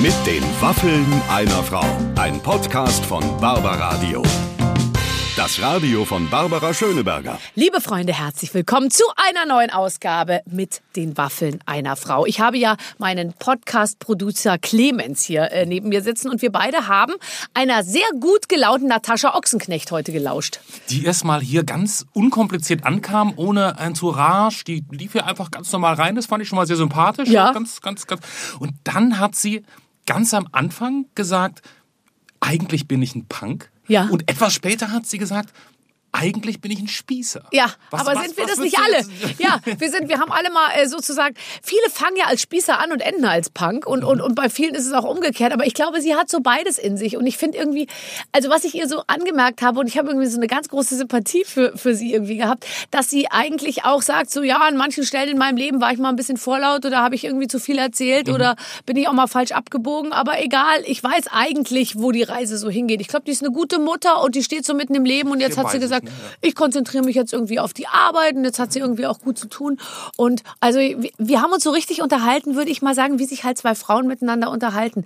Mit den Waffeln einer Frau. Ein Podcast von Barbaradio. Das Radio von Barbara Schöneberger. Liebe Freunde, herzlich willkommen zu einer neuen Ausgabe mit den Waffeln einer Frau. Ich habe ja meinen Podcast-Producer Clemens hier äh, neben mir sitzen und wir beide haben einer sehr gut gelaunten Natascha Ochsenknecht heute gelauscht. Die erstmal hier ganz unkompliziert ankam, ohne ein Entourage. Die lief hier einfach ganz normal rein. Das fand ich schon mal sehr sympathisch. Ja. Ganz, ganz, ganz. Und dann hat sie ganz am Anfang gesagt, eigentlich bin ich ein Punk. Ja. Und etwas später hat sie gesagt, eigentlich bin ich ein Spießer. Ja, Was- aber was- sind wir das nicht alle? Ja, wir sind, wir haben alle mal äh, sozusagen, viele fangen ja als Spießer an und enden als Punk und, und, und bei vielen ist es auch umgekehrt, aber ich glaube, sie hat so beides in sich und ich finde irgendwie, also was ich ihr so angemerkt habe und ich habe irgendwie so eine ganz große Sympathie für, für sie irgendwie gehabt, dass sie eigentlich auch sagt, so ja, an manchen Stellen in meinem Leben war ich mal ein bisschen vorlaut oder habe ich irgendwie zu viel erzählt oder bin ich auch mal falsch abgebogen, aber egal, ich weiß eigentlich, wo die Reise so hingeht. Ich glaube, die ist eine gute Mutter und die steht so mitten im Leben und jetzt hat sie gesagt? Ich konzentriere mich jetzt irgendwie auf die Arbeit und jetzt hat sie irgendwie auch gut zu tun. Und also wir- haben uns so richtig unterhalten, würde ich mal sagen, wie sich halt zwei Frauen miteinander unterhalten.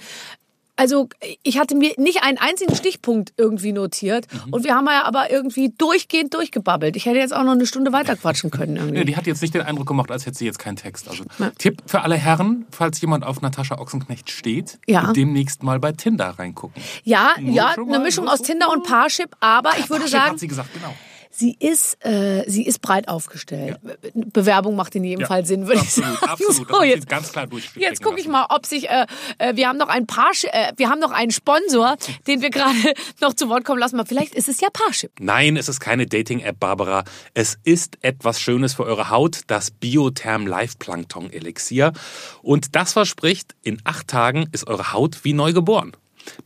Also ich hatte mir nicht einen einzigen Stichpunkt irgendwie notiert Mhm. und wir haben ja aber irgendwie durchgehend durchgebabbelt. Ich hätte jetzt auch noch eine Stunde weiter quatschen können Ja, irgendwie. die hat jetzt nicht den Eindruck gemacht, als hätte sie jetzt keinen Text. Also Tipp für alle Herren, falls jemand auf Natascha Ochsenknecht steht, Ja. demnächst mal bei Tinder reingucken. Ja, Nur ja, eine Mischung aus. Tinder und Parship, aber ich würde Parship sagen, hat sie gesagt, genau. Sie ist, äh, sie ist breit aufgestellt. Bewerbung macht in jedem Ja, Fall Sinn, würde ich sagen. absolut. So, jetzt, ganz klar jetzt gucke ich mal, ob sich, äh, äh, wir haben noch ein paar, äh, wir haben noch einen Sponsor, den wir gerade noch zu Wort kommen lassen. Mal, vielleicht ist es ja Parship. Nein, es ist keine Dating-App, Barbara. Es ist etwas Schönes für eure Haut, das Biotherm Live Plankton Elixier. Und das verspricht, in acht Tagen ist eure Haut wie neu geboren.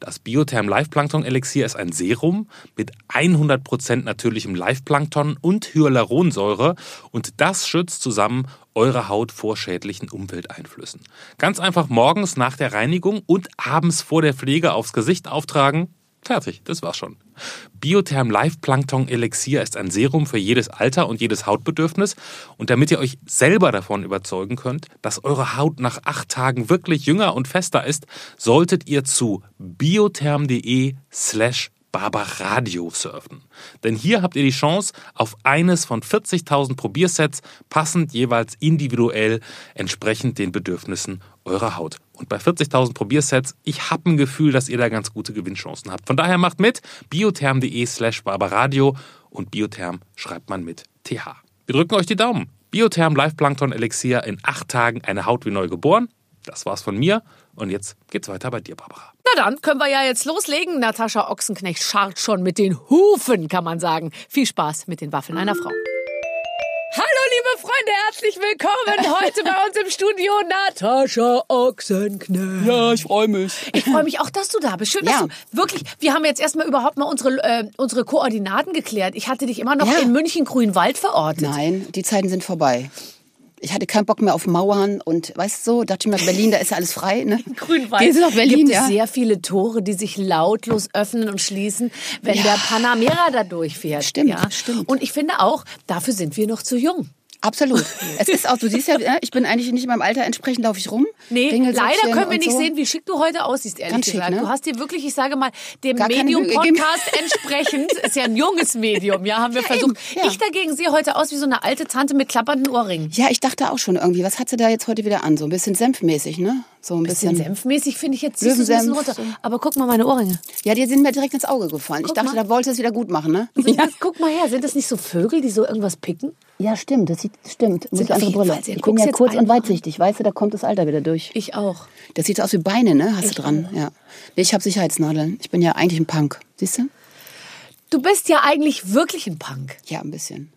Das Biotherm Live Plankton Elixier ist ein Serum mit 100% natürlichem Live-Plankton und Hyaluronsäure und das schützt zusammen eure Haut vor schädlichen Umwelteinflüssen. Ganz einfach morgens nach der Reinigung und abends vor der Pflege aufs Gesicht auftragen Fertig, das war's schon. Biotherm Live Plankton Elixier ist ein Serum für jedes Alter und jedes Hautbedürfnis. Und damit ihr euch selber davon überzeugen könnt, dass eure Haut nach acht Tagen wirklich jünger und fester ist, solltet ihr zu biotherm.de slash Barbaradio surfen. Denn hier habt ihr die Chance auf eines von 40.000 Probiersets, passend jeweils individuell entsprechend den Bedürfnissen eurer Haut. Und bei 40.000 Probiersets, ich habe ein Gefühl, dass ihr da ganz gute Gewinnchancen habt. Von daher macht mit biotherm.de slash barbaradio und biotherm schreibt man mit TH. Wir drücken euch die Daumen. Biotherm Live Plankton Elixier in acht Tagen eine Haut wie neu geboren. Das war's von mir. Und jetzt geht's weiter bei dir, Barbara. Na dann können wir ja jetzt loslegen. Natascha Ochsenknecht scharrt schon mit den Hufen, kann man sagen. Viel Spaß mit den Waffeln einer Frau. Hallo liebe Freunde, herzlich willkommen heute bei uns im Studio Natascha Ochsenknecht. Ja, ich freue mich. Ich freue mich auch, dass du da bist. Schön, dass Ja. du wirklich. Wir haben jetzt erstmal überhaupt mal unsere äh, unsere Koordinaten geklärt. Ich hatte dich immer noch Ja. in München Grünwald verortet. Nein, die Zeiten sind vorbei. Ich hatte keinen Bock mehr auf Mauern und weißt du, dachte ich mir, Berlin, da ist ja alles frei, ne? Nach Berlin, gibt ja. es sehr viele Tore, die sich lautlos öffnen und schließen, wenn Ja. der Panamera da durchfährt. Stimmt, ja. stimmt. Und ich finde auch, dafür sind wir noch zu jung. Absolut. Es ist auch, du siehst ja, ich bin eigentlich nicht in meinem Alter, entsprechend laufe ich rum. Nee, leider können wir nicht so. sehen, wie schick du heute aussiehst, ehrlich Ganz schick, gesagt. ne? Du hast dir wirklich, ich sage mal, dem Medium-Podcast entsprechend, ist ja ein junges Medium, ja, haben wir versucht. eben, ja. Ich dagegen sehe heute aus wie so eine alte Tante mit klappernden Ohrringen. Ja, ich dachte auch schon irgendwie, was hat sie da jetzt heute wieder an? So ein bisschen senfmäßig, ne? So ein Bisschen bisschen. senfmäßig finde ich jetzt ein bisschen Löwensenf, runter. Aber guck mal meine Ohrringe. Ja, die sind mir direkt ins Auge gefallen. Guck ich dachte, mal. da wollte es wieder gut machen, ne? Sind das, guck mal her, sind das nicht so Vögel, die so irgendwas picken? Ja, stimmt, das sieht, stimmt. Muss Sind ich andere Brille. Fall Ich bin ja kurz und einmal weitsichtig, weißt du, da kommt das Alter wieder durch. Ich auch. Das sieht aus wie Beine, ne? Hast du dran, ja. Nee, ich habe Sicherheitsnadeln. Ich bin ja eigentlich ein Punk. Siehst du? Du bist ja eigentlich wirklich ein Punk. Ja, ein bisschen.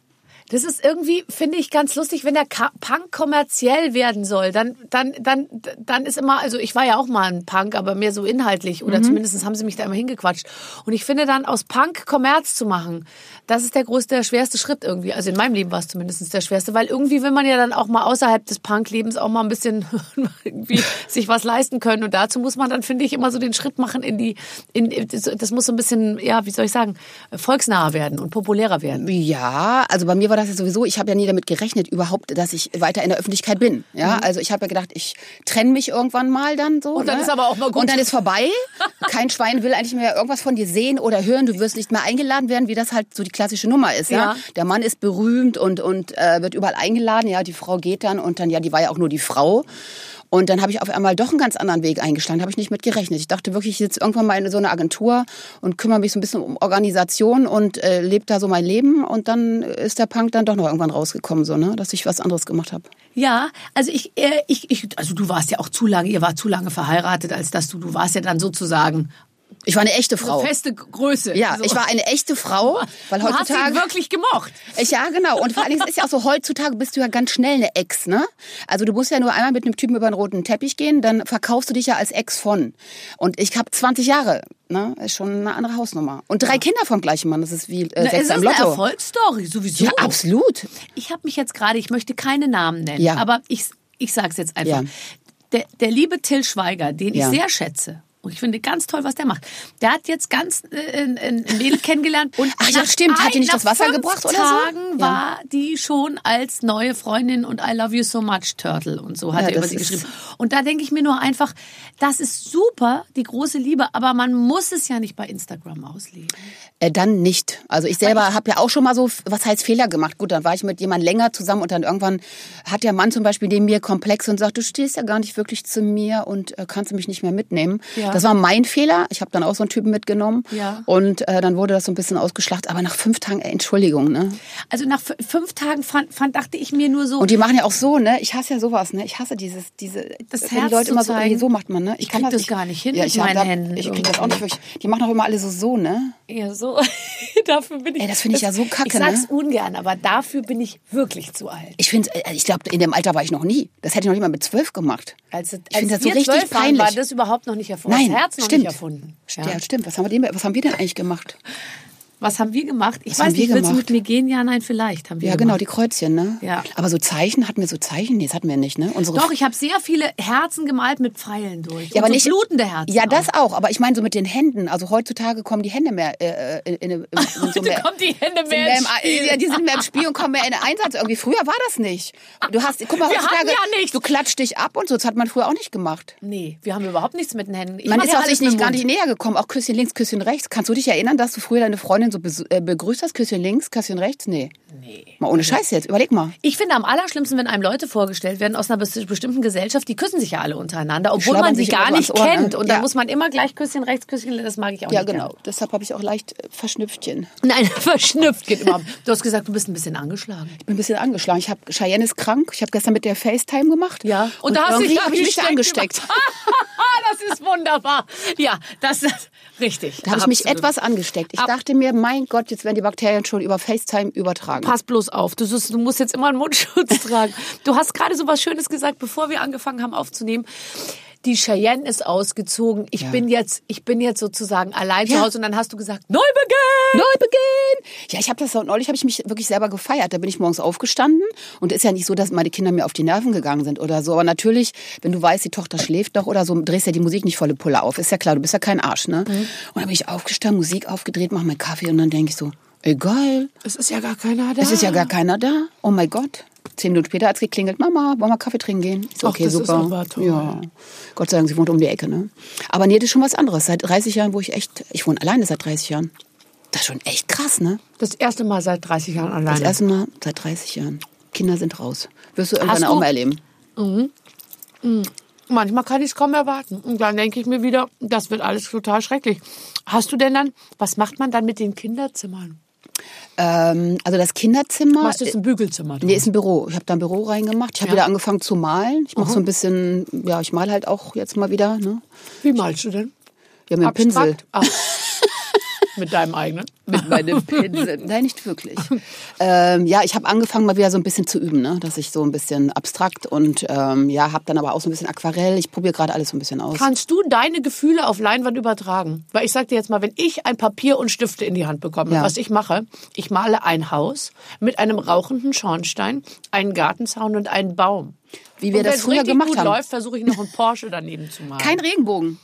Das ist irgendwie, finde ich, ganz lustig, wenn der Punk kommerziell werden soll, dann, dann, dann, dann ist immer, also ich war ja auch mal ein Punk, aber mehr so inhaltlich oder zumindest haben sie mich da immer hingequatscht. Und ich finde dann aus Punk Kommerz zu machen, das ist der größte, der schwerste Schritt irgendwie. Also in meinem Leben war es zumindest der schwerste, weil irgendwie will man ja dann auch mal außerhalb des Punk-Lebens auch mal ein bisschen irgendwie sich was leisten können. Und dazu muss man dann, finde ich, immer so den Schritt machen in die, in, das muss so ein bisschen, ja, wie soll ich sagen, volksnaher werden und populärer werden. Ja, also bei mir war das ja sowieso, ich habe ja nie damit gerechnet überhaupt, dass ich weiter in der Öffentlichkeit bin. Ja, also ich habe ja gedacht, ich trenne mich irgendwann mal dann so. Und dann ne? ist aber auch mal gut. Und dann ist vorbei. Kein Schwein will eigentlich mehr irgendwas von dir sehen oder hören. Du wirst nicht mehr eingeladen werden, wie das halt so die klassische Nummer ist. Ja, Ja. der Mann ist berühmt und und äh, wird überall eingeladen. Ja, die Frau geht dann und dann ja, die war ja auch nur die Frau. Und dann habe ich auf einmal doch einen ganz anderen Weg eingeschlagen. Habe ich nicht mit gerechnet. Ich dachte wirklich, ich sitze irgendwann mal in so einer Agentur und kümmere mich so ein bisschen um Organisation und äh, lebe da so mein Leben. Und dann ist der Punk dann doch noch irgendwann rausgekommen, so ne, dass ich was anderes gemacht habe. Ja, also ich, äh, ich, ich, also du warst ja auch zu lange, ihr wart zu lange verheiratet, als dass du, du warst ja dann sozusagen Ich war eine echte eine Frau. feste Größe. Ja, So. ich war eine echte Frau, weil du hast ihn heutzutage wirklich gemocht. Ich, ja, genau. Und vor allen Dingen es ist ja auch so, heutzutage bist du ja ganz schnell eine Ex, ne? Also du musst ja nur einmal mit einem Typen über den roten Teppich gehen, dann verkaufst du dich ja als Ex von. Und ich habe 20 Jahre, ne? Ist schon eine andere Hausnummer. Und drei Kinder vom gleichen Mann, das ist wie äh, Na, sechs ist eine Lotto. Erfolgsstory, sowieso. Ja, absolut. Ich habe mich jetzt gerade, ich möchte keine Namen nennen, Ja. aber ich, ich sage es jetzt einfach. Ja. Der, der liebe Till Schweiger, den Ja. ich sehr schätze, und ich finde ganz toll, was der macht. Der hat jetzt ganz äh, ein, ein Mädel kennengelernt und Ach ja, stimmt. Hat die ein- nicht das Wasser gebracht oder so? Tagen Ja. war die schon als neue Freundin und I love you so much Turtle und so hat Ja, er über sie geschrieben. Und da denke ich mir nur einfach, das ist super, die große Liebe, aber man muss es ja nicht bei Instagram ausleben. Äh, dann nicht. Also ich selber habe ja auch schon mal so, was heißt Fehler gemacht. Gut, dann war ich mit jemand länger zusammen und dann irgendwann hat der Mann zum Beispiel neben mir Komplex und sagt, du stehst ja gar nicht wirklich zu mir und äh, kannst du mich nicht mehr mitnehmen. Ja. Das war mein Fehler. Ich habe dann auch so einen Typen mitgenommen Ja. und äh, dann wurde das so ein bisschen ausgeschlacht. Aber nach fünf Tagen, ey, Entschuldigung, ne? Also nach fünf Tagen fand, fand, dachte ich mir nur so, Und die machen ja auch so, ne? Ich hasse ja sowas, ne? Ich hasse dieses, diese, Das wenn Herz die Leute immer so, zeigen. so macht man, ne? Ich krieg das gar nicht hin ja, mit ich meinen da, Händen Ich krieg das auch nicht wirklich. Die machen auch immer alle so so, ne? Ja, so. dafür bin ich. Ey, das finde ich ja so kacke, Ich sag's ne? ungern, aber dafür bin ich wirklich zu alt. Ich finde, ich glaube, in dem Alter war ich noch nie. Das hätte ich noch nicht mal mit zwölf gemacht. Als, ich finde das so richtig zwölf waren, peinlich. war das überhaupt noch nicht erfunden. Nein, das Herz noch stimmt. nicht erfunden. Ja. stimmt. Was haben, wir denn, was haben wir denn eigentlich gemacht? Was haben wir gemacht? Ich Was weiß nicht, willst du gemacht? mit mir gehen? Ja, nein, vielleicht haben wir Ja, genau, gemacht. die Kreuzchen, ne? Ja. Aber so Zeichen, hatten wir so Zeichen? Nee, das hatten wir nicht, ne? Unsere Doch, ich habe sehr viele Herzen gemalt mit Pfeilen durch. ja, aber so nicht blutende Herzen. Ja, das auch. auch. Aber ich meine so mit den Händen. Also heutzutage kommen die Hände mehr äh, äh, in, in, in, so Heute mehr, kommen die Hände sind mehr mehr im, Spiel. Ja, die sind mehr im Spiel und kommen mehr in den Einsatz. Irgendwie früher war das nicht. Du hast, guck mal, heutzutage, ja nichts. du klatscht dich ab und so. Das hat man früher auch nicht gemacht. Nee, wir haben überhaupt nichts mit den Händen. Ich Man ist ja auch sich nicht gar nicht näher gekommen. Auch Küsschen links, Küsschen rechts. Kannst du dich erinnern, dass du früher deine Freundin so bes- äh, begrüßt hast? Küsschen links, Küsschen rechts? Nee. Nee. Mal ohne Scheiß jetzt. Überleg mal. Ich finde am allerschlimmsten, wenn einem Leute vorgestellt werden aus einer bes- bestimmten Gesellschaft, die küssen sich ja alle untereinander, obwohl man sie sich gar nicht Ohr, ne? kennt. Und dann Ja. muss man immer gleich Küsschen rechts, Küsschen. Das mag ich auch Ja, nicht. genau. Deshalb habe ich auch leicht äh, Verschnüpftchen. Gern. Nein, verschnüpft geht immer. Du hast gesagt, du bist ein bisschen angeschlagen. Ich bin ein bisschen angeschlagen. Ich habe Cheyenne ist krank. Ich habe gestern mit der FaceTime gemacht. Ja. Und, da hast du dich habe ich mich angesteckt. das ist wunderbar. Ja, das ist richtig. Da habe ich mich etwas angesteckt. Ich Ab- dachte mir, mein Gott, jetzt werden die Bakterien schon über FaceTime übertragen. Pass bloß auf, du, du musst jetzt immer einen Mundschutz tragen. Du hast gerade so was Schönes gesagt, bevor wir angefangen haben aufzunehmen. Die Cheyenne ist ausgezogen. Ich Ja. bin jetzt, ich bin jetzt sozusagen allein zu Ja. Hause und dann hast du gesagt, Neubeginn! Neubeginn! Ja, ich habe das so neulich habe ich mich wirklich selber gefeiert. Da bin ich morgens aufgestanden und ist ja nicht so, dass meine Kinder mir auf die Nerven gegangen sind oder so. Aber natürlich, wenn du weißt, die Tochter schläft noch oder so, drehst ja die Musik nicht volle Pulle auf. Ist ja klar, du bist ja kein Arsch, ne? Und dann bin ich aufgestanden, Musik aufgedreht, mach meinen Kaffee und dann denke ich so, egal, Es ist ja gar keiner da. es ist ja gar keiner da. Oh mein Gott. Zehn Minuten später hat es geklingelt, Mama, wollen wir Kaffee trinken gehen? So, Ach, okay, das ist super. Ja. Gott sei Dank, sie wohnt um die Ecke, ne? Aber nee, das ist schon was anderes. Seit 30 Jahren, wo ich echt, ich wohne alleine seit 30 Jahren. Das ist schon echt krass, ne? Das erste Mal seit 30 Jahren Das alleine. erste Mal seit 30 Jahren. Kinder sind raus. Wirst du irgendwann auch mal erleben. Manchmal kann ich es kaum erwarten. Und dann denke ich mir wieder, das wird alles total schrecklich. Hast du denn dann, was macht man dann mit den Kinderzimmern? Ähm, also das Kinderzimmer. Machst du jetzt ein Bügelzimmer? Nee, ist ein Büro. Ich habe da ein Büro reingemacht. Ich habe Ja. wieder angefangen zu malen. Ich mache so ein bisschen, ja, ich male halt auch jetzt mal wieder. Ne? Wie malst du denn? Ja, mit dem Pinsel. Abstrakt? Mit deinem eigenen. Mit meinem Pinsel. Nein, nicht wirklich. ähm, ja, ich habe angefangen mal wieder so ein bisschen zu üben, ne? dass ich so ein bisschen abstrakt und ähm, ja, habe dann aber auch so ein bisschen Aquarell. Ich probiere gerade alles so ein bisschen aus. Kannst du deine Gefühle auf Leinwand übertragen? Weil ich sag dir jetzt mal, wenn ich ein Papier und Stifte in die Hand bekomme, Ja. was ich mache, ich male ein Haus mit einem rauchenden Schornstein, einen Gartenzaun und einen Baum. Wie wir und das früher richtig gemacht gut haben. läuft, versuche ich noch einen Porsche daneben zu malen. Kein Regenbogen.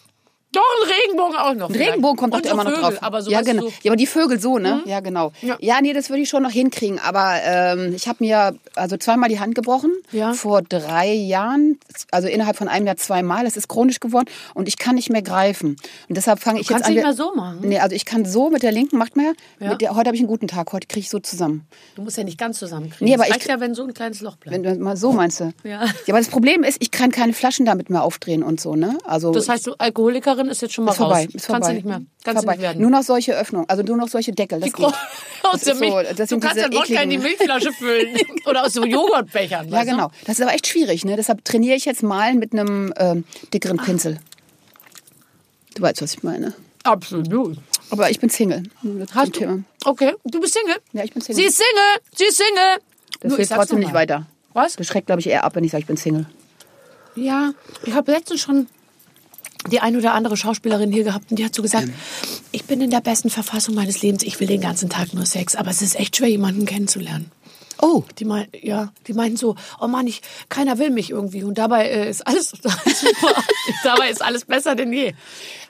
Doch, ein Regenbogen auch noch. Ein Regenbogen kommt doch so immer noch Vögel, drauf. Aber so, ja, genau. so, Ja, aber die Vögel so, ne? Ja, genau. Ja. Ja. nee, das würde ich schon noch hinkriegen. Aber ähm, ich habe mir also zweimal die Hand gebrochen. Ja. Vor drei Jahren. Also innerhalb von einem Jahr zweimal. Das ist chronisch geworden. Und ich kann nicht mehr greifen. Und deshalb fange ich jetzt kannst an. nicht wir- mehr so machen? Nee, also ich kann so mit der linken, macht mehr. Ja. Der, heute habe ich einen guten Tag. Heute kriege ich so zusammen. Du musst ja nicht ganz zusammenkriegen. Nee, aber Es ich- ja, wenn so ein kleines Loch bleibt. Wenn du mal so meinst du. Ja. Ja, aber das Problem ist, ich kann keine Flaschen damit mehr aufdrehen und so, ne? Also Das heißt, du Alkoholikerin ist jetzt schon mal ist vorbei, raus. ist Kannst vorbei. du nicht mehr. Kannst vorbei. nicht werden. Nur noch solche Öffnungen, also nur noch solche Deckel. Das Die geht. aus Das der so- Milch. das du kannst den Wodka in die Milchflasche füllen. Oder aus so Joghurtbechern. Ja, genau. Das ist aber echt schwierig, ne? Deshalb trainiere ich jetzt malen mit einem ähm, dickeren Pinsel. Du weißt, was ich meine. Absolut. Aber ich bin Single. Das Hast du? Thema. Okay, du bist Single? Ja, ich bin Single. Sie ist Single! Sie ist Single! Das Nur, hilft trotzdem nicht weiter. Was? Das schreckt, glaube ich, eher ab, wenn ich sage, ich bin Single. Ja, ich habe letztens schon die ein oder andere Schauspielerin hier gehabt und die hat so gesagt, ich bin in der besten Verfassung meines Lebens, ich will den ganzen Tag nur Sex, aber es ist echt schwer, jemanden kennenzulernen. Oh, Die mein, ja, die meinten so, oh Mann, ich, keiner will mich irgendwie. Und dabei äh, ist alles super, dabei ist alles besser denn je.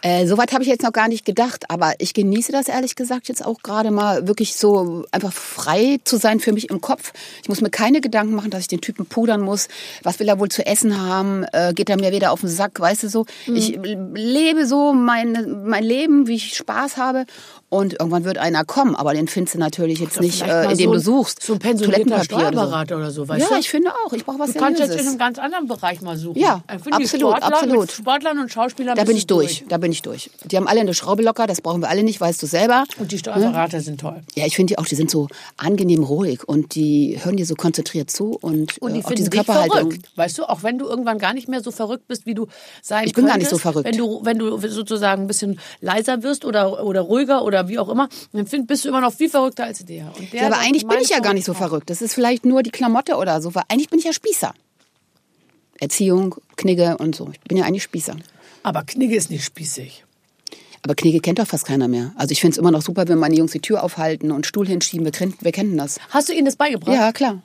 Äh, Soweit habe ich jetzt noch gar nicht gedacht, aber ich genieße das ehrlich gesagt jetzt auch gerade mal wirklich so einfach frei zu sein für mich im Kopf. Ich muss mir keine Gedanken machen, dass ich den Typen pudern muss. Was will er wohl zu essen haben? Äh, geht er mir wieder auf den Sack? Weißt du so? Mhm. Ich lebe so mein, mein Leben, wie ich Spaß habe. Und irgendwann wird einer kommen, aber den findest du natürlich jetzt nicht, äh, indem so du suchst. So ein pensionierter Toilettenpapier oder so. Steuerberater oder so, weißt Ja, du? ich finde auch. Ich brauche was Du kannst jetzt in einem ganz anderen Bereich mal suchen. Ja, die absolut, Sportler, absolut. Sportlern und Schauspielern Da bin ich durch. Da bin ich durch. Die haben alle eine Schraube locker, das brauchen wir alle nicht, weißt du selber. Und die Steuerberater sind toll. Ja, ich finde die auch, die sind so angenehm ruhig und die hören dir so konzentriert zu und, Und die äh, auch diese Körperhaltung. verrückt. Weißt du, auch wenn du irgendwann gar nicht mehr so verrückt bist, wie du sein Ich bin gar nicht so verrückt. Wenn du, wenn du sozusagen ein bisschen leiser wirst oder, oder ruhiger oder wie auch immer, dann find, bist du immer noch viel verrückter als der. Der Ja, aber eigentlich bin ich ja gar nicht so verrückt. Das ist vielleicht nur die Klamotte oder so, weil eigentlich bin ich ja Spießer. Erziehung, Knigge und so. Ich bin ja eigentlich Spießer. Aber Knigge ist nicht spießig. Aber Knigge kennt doch fast keiner mehr. Also ich finde es immer noch super, wenn meine Jungs die Tür aufhalten und Stuhl hinschieben. Wir kennen, wir kennen das. Hast du ihnen das beigebracht? Ja, klar.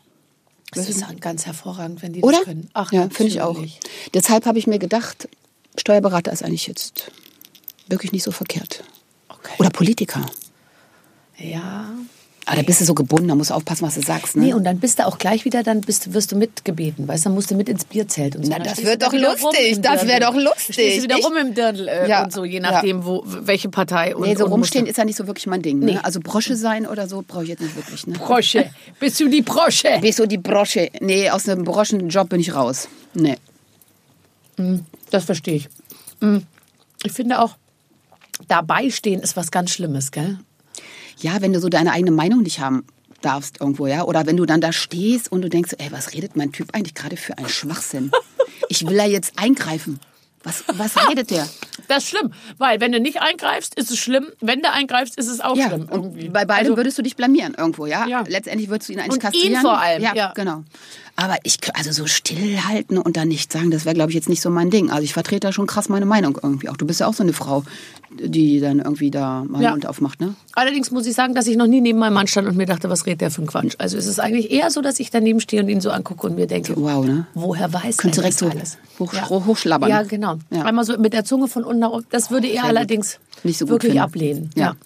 Das ist ganz hervorragend, wenn die Oder? das können. Ach, ja, finde ich auch. Deshalb habe ich mir gedacht, Steuerberater ist eigentlich jetzt wirklich nicht so verkehrt. Okay. Oder Politiker. Ja. Aber da bist du so gebunden, da musst du aufpassen, was du sagst. Ne? Nee, und dann bist du auch gleich wieder, dann bist, wirst du mitgebeten, weißt du, dann musst du mit ins Bierzelt und so. Na, Dann das wird doch lustig, das Dirndl. wär doch lustig. Stehst du wieder Ich- rum im Dirndl äh, Ja, und so, je ja. nachdem, wo, welche Partei. Und, Nee, so und rumstehen ist ja nicht so wirklich mein Ding. Ne? Nee. Also Brosche sein oder so brauche ich jetzt nicht wirklich. Ne? Brosche. Bist du die Brosche? Bist du die Brosche? Nee, aus einem Broschenjob bin ich raus. Nee. Das verstehe ich. Mm. Ich finde auch, dabei stehen ist was ganz Schlimmes, gell? Ja, wenn du so deine eigene Meinung nicht haben darfst irgendwo, ja. Oder wenn du dann da stehst und du denkst, ey, was redet mein Typ eigentlich gerade für einen Schwachsinn? Ich will da jetzt eingreifen. Was, was redet der? Das ist schlimm, weil wenn du nicht eingreifst, ist es schlimm. Wenn du eingreifst, ist es auch Ja, schlimm. irgendwie. und bei beidem Also- würdest du dich blamieren irgendwo, ja? Ja. Letztendlich würdest du ihn eigentlich Und ihn kastrieren. vor allem, Ja, ja. genau. Aber ich, also so stillhalten und dann nichts sagen, das wäre, glaube ich, jetzt nicht so mein Ding. Also ich vertrete da schon krass meine Meinung irgendwie auch. Du bist ja auch so eine Frau, die dann irgendwie da mal Ja. den Mund aufmacht, ne? Allerdings muss ich sagen, dass ich noch nie neben meinem Mann stand und mir dachte, was redet der für ein Quatsch. Also es ist eigentlich eher so, dass ich daneben stehe und ihn so angucke und mir denke, Wow, ne? woher weiß er direkt das so alles? hoch- hochschlabbern. Ja, genau. Ja. Einmal so mit der Zunge von unten nach oben. Das würde er allerdings Nicht so gut wirklich finden. ablehnen. Ja. Ja.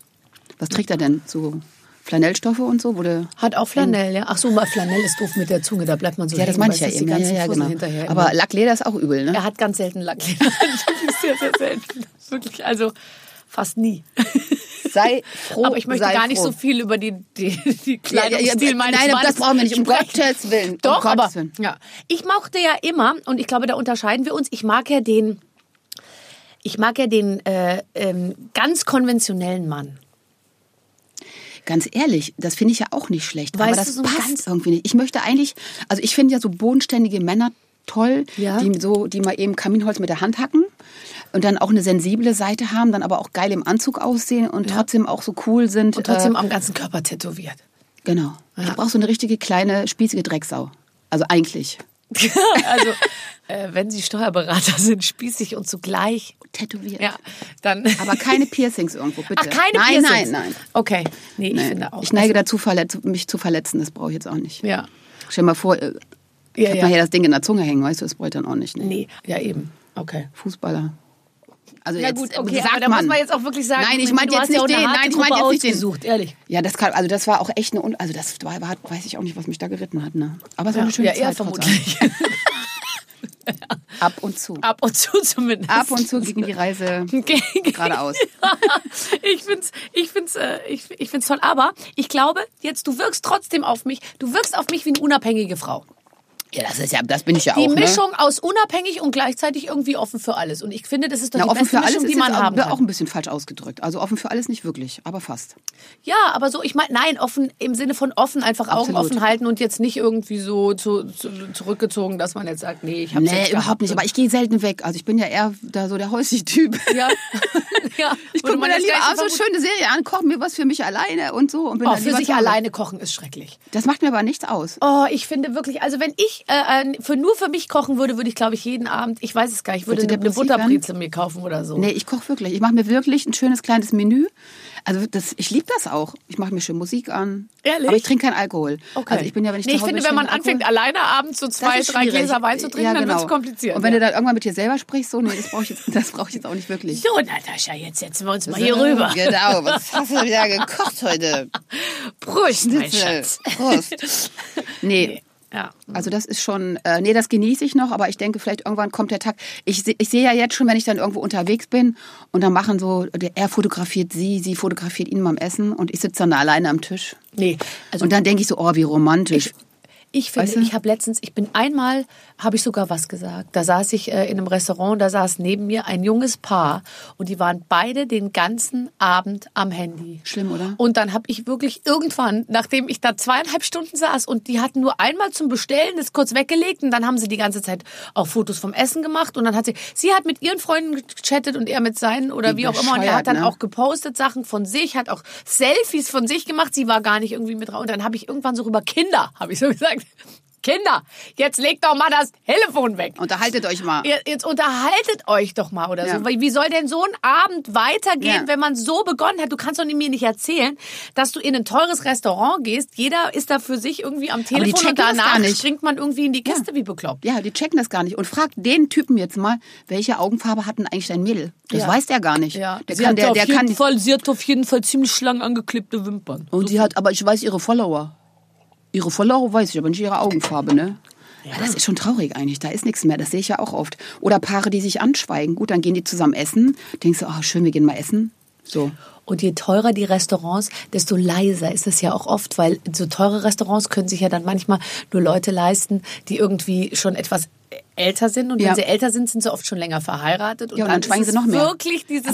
Was trägt er denn? So Flanellstoffe und so? Wurde Hat auch Flanell, ja. Ach so, mal Flanell ist doof mit der Zunge, da bleibt man so ja, das meine ich ja eben. Ja, ja, ja, genau. hinterher Aber immer- Lackleder ist auch übel, ne? er hat ganz selten Lackleder. Wirklich sehr, sehr selten. Wirklich, also fast nie. Sei froh. Aber ich möchte gar nicht froh. so viel über die, die, die Ja, ja, ja, Kleidungsstil meines nein, Mannes das brauchen wir nicht, um sprechen. Gottes Willen. Um Doch, Gottes aber Willen. ja. ich mochte ja immer, und ich glaube, da unterscheiden wir uns, ich mag ja den, ich mag ja den äh, ähm, ganz konventionellen Mann. Ganz ehrlich, das finde ich ja auch nicht schlecht. Weißt aber das so passt irgendwie nicht. Ich möchte eigentlich, also ich finde ja so bodenständige Männer toll, Ja. die so, die mal eben Kaminholz mit der Hand hacken und dann auch eine sensible Seite haben, dann aber auch geil im Anzug aussehen und trotzdem auch so cool sind. Und trotzdem äh, am ganzen Körper tätowiert. genau. Ich Ja. brauche so eine richtige kleine spießige Drecksau. Also eigentlich also, äh, wenn Sie Steuerberater sind, spießig und zugleich. Tätowiert. Ja, dann. Aber keine Piercings irgendwo, bitte. Ach, keine nein, Piercings? Nein, nein, Okay. Nee, ich nein. finde auch. Ich neige dazu, verletz, mich zu verletzen. Das brauche ich jetzt auch nicht. Ja. Stell dir mal vor, äh, ich Ja, hab ja. mal hier das Ding in der Zunge hängen, weißt du, das brauche ich dann auch nicht. Ne? Nee, ja eben. Okay. Fußballer. Also Ja jetzt, gut, okay, sagt aber da man. muss man jetzt auch wirklich sagen, Nein, ich meine, jetzt nicht den. Nein, ich meine jetzt nicht den. ausgesucht, ehrlich. Ja, das kann, also das war auch echt eine, also das war, war, weiß ich auch nicht, was mich da geritten hat, ne? Aber es war eine schöne ja, Zeit vermutlich. Ab und zu. Ab und zu zumindest. Ab und zu ging die Reise geradeaus. ich find's, ich find's, äh, ich, ich find's toll. Aber ich glaube, jetzt du wirkst trotzdem auf mich. Du wirkst auf mich wie eine unabhängige Frau. Ja, das ist ja, das bin ich ja Die auch. ne? Mischung aus unabhängig und gleichzeitig irgendwie offen für alles. Und ich finde, das ist doch Na, die offen beste für alles Mischung, die man haben auch, kann. auch ein bisschen falsch ausgedrückt. Also offen für alles nicht wirklich, aber fast. Ja, aber so, ich meine, nein, offen im Sinne von offen, einfach Augen Absolut. offen halten und jetzt nicht irgendwie so zu, zu, zurückgezogen, dass man jetzt sagt, nee, ich hab's Nee, überhaupt nicht. Aber ich gehe selten weg. Also ich bin ja eher da so der häusliche Typ. Ja. ja. Ich gucke mir jetzt lieber abends so schöne Serie an, koche mir was für mich alleine und so. Und bin Oh, für sich alleine kochen ist schrecklich. Das macht mir aber nichts aus. Oh, ich finde wirklich, also wenn ich äh, äh, für nur für mich kochen würde, würde ich glaube ich jeden Abend, ich weiß es gar nicht, ich würde eine, eine? Butterbrezel mir kaufen oder so. Nee, ich koche wirklich. Ich mache mir wirklich ein schönes kleines Menü. Also das, ich liebe das auch. Ich mache mir schön Musik an. Ehrlich? Aber ich trinke keinen Alkohol. Okay. Also ich bin ja, wenn ich nee, ich finde, wenn man kein anfängt, Alkohol. alleine abends so zwei, drei. Gläser Wein zu trinken, ja, dann genau. wird es kompliziert. Und wenn ja. du dann irgendwann mit dir selber sprichst, so, nee, das brauche ich jetzt, das brauche ich jetzt auch nicht wirklich. so, Natascha, jetzt setzen wir uns mal hier rüber. Genau. Was hast du wieder gekocht heute? Prost, mein Schatz. Prost. Nee. Ja. Also das ist schon, äh, nee, das genieße ich noch, aber ich denke, vielleicht irgendwann kommt der Tag. Ich, ich sehe ja jetzt schon, wenn ich dann irgendwo unterwegs bin und dann machen so, der- er fotografiert sie, sie fotografiert ihn beim Essen und ich sitze dann alleine am Tisch. Nee, also und dann denke ich so, oh, wie romantisch. Ich finde, Weißt du? ich habe letztens, ich bin einmal, habe ich sogar was gesagt. Da saß ich äh, in einem Restaurant, da saß neben mir ein junges Paar und die waren beide den ganzen Abend am Handy. Schlimm, oder? Und dann habe ich wirklich irgendwann, nachdem ich da zweieinhalb Stunden saß und die hatten nur einmal zum Bestellen das kurz weggelegt und dann haben sie die ganze Zeit auch Fotos vom Essen gemacht und dann hat sie, sie hat mit ihren Freunden gechattet und er mit seinen oder Wie wie auch immer und er hat dann ne? auch gepostet Sachen von sich, hat auch Selfies von sich gemacht. Sie war gar nicht irgendwie mit drauf. Und dann habe ich irgendwann so rüber Kinder, habe ich so gesagt. Kinder, jetzt legt doch mal das Telefon weg. Unterhaltet euch mal. Jetzt unterhaltet euch doch mal oder Ja. so. Wie soll denn so ein Abend weitergehen, Ja. wenn man so begonnen hat? Du kannst doch mir nicht erzählen, dass du in ein teures Restaurant gehst. Jeder ist da für sich irgendwie am Telefon und danach springt man irgendwie in die Kiste wie bekloppt. Ja, die checken das gar nicht. Und fragt den Typen jetzt mal, welche Augenfarbe hat denn eigentlich dein Mädel? Das Ja. weiß der gar nicht. Ja, Der sie kann, hat der, der jeden kann, Fall, sie hat auf jeden Fall ziemlich lang angeklebte Wimpern. Und sie hat, aber ich weiß ihre Follower. Ihre Follower weiß ich, aber nicht ihre Augenfarbe, ne? Ja. Das ist schon traurig eigentlich. Da ist nichts mehr. Das sehe ich ja auch oft. Oder Paare, die sich anschweigen. Gut, dann gehen die zusammen essen. Denkst du, oh, schön, wir gehen mal essen. So. Und je teurer die Restaurants, desto leiser ist es ja auch oft, weil so teure Restaurants können sich ja dann manchmal nur Leute leisten, die irgendwie schon etwas älter sind. Und Ja. wenn sie älter sind, sind sie oft schon länger verheiratet. Und, Ja, und dann schweigen ist sie noch mehr. Wirklich dieses,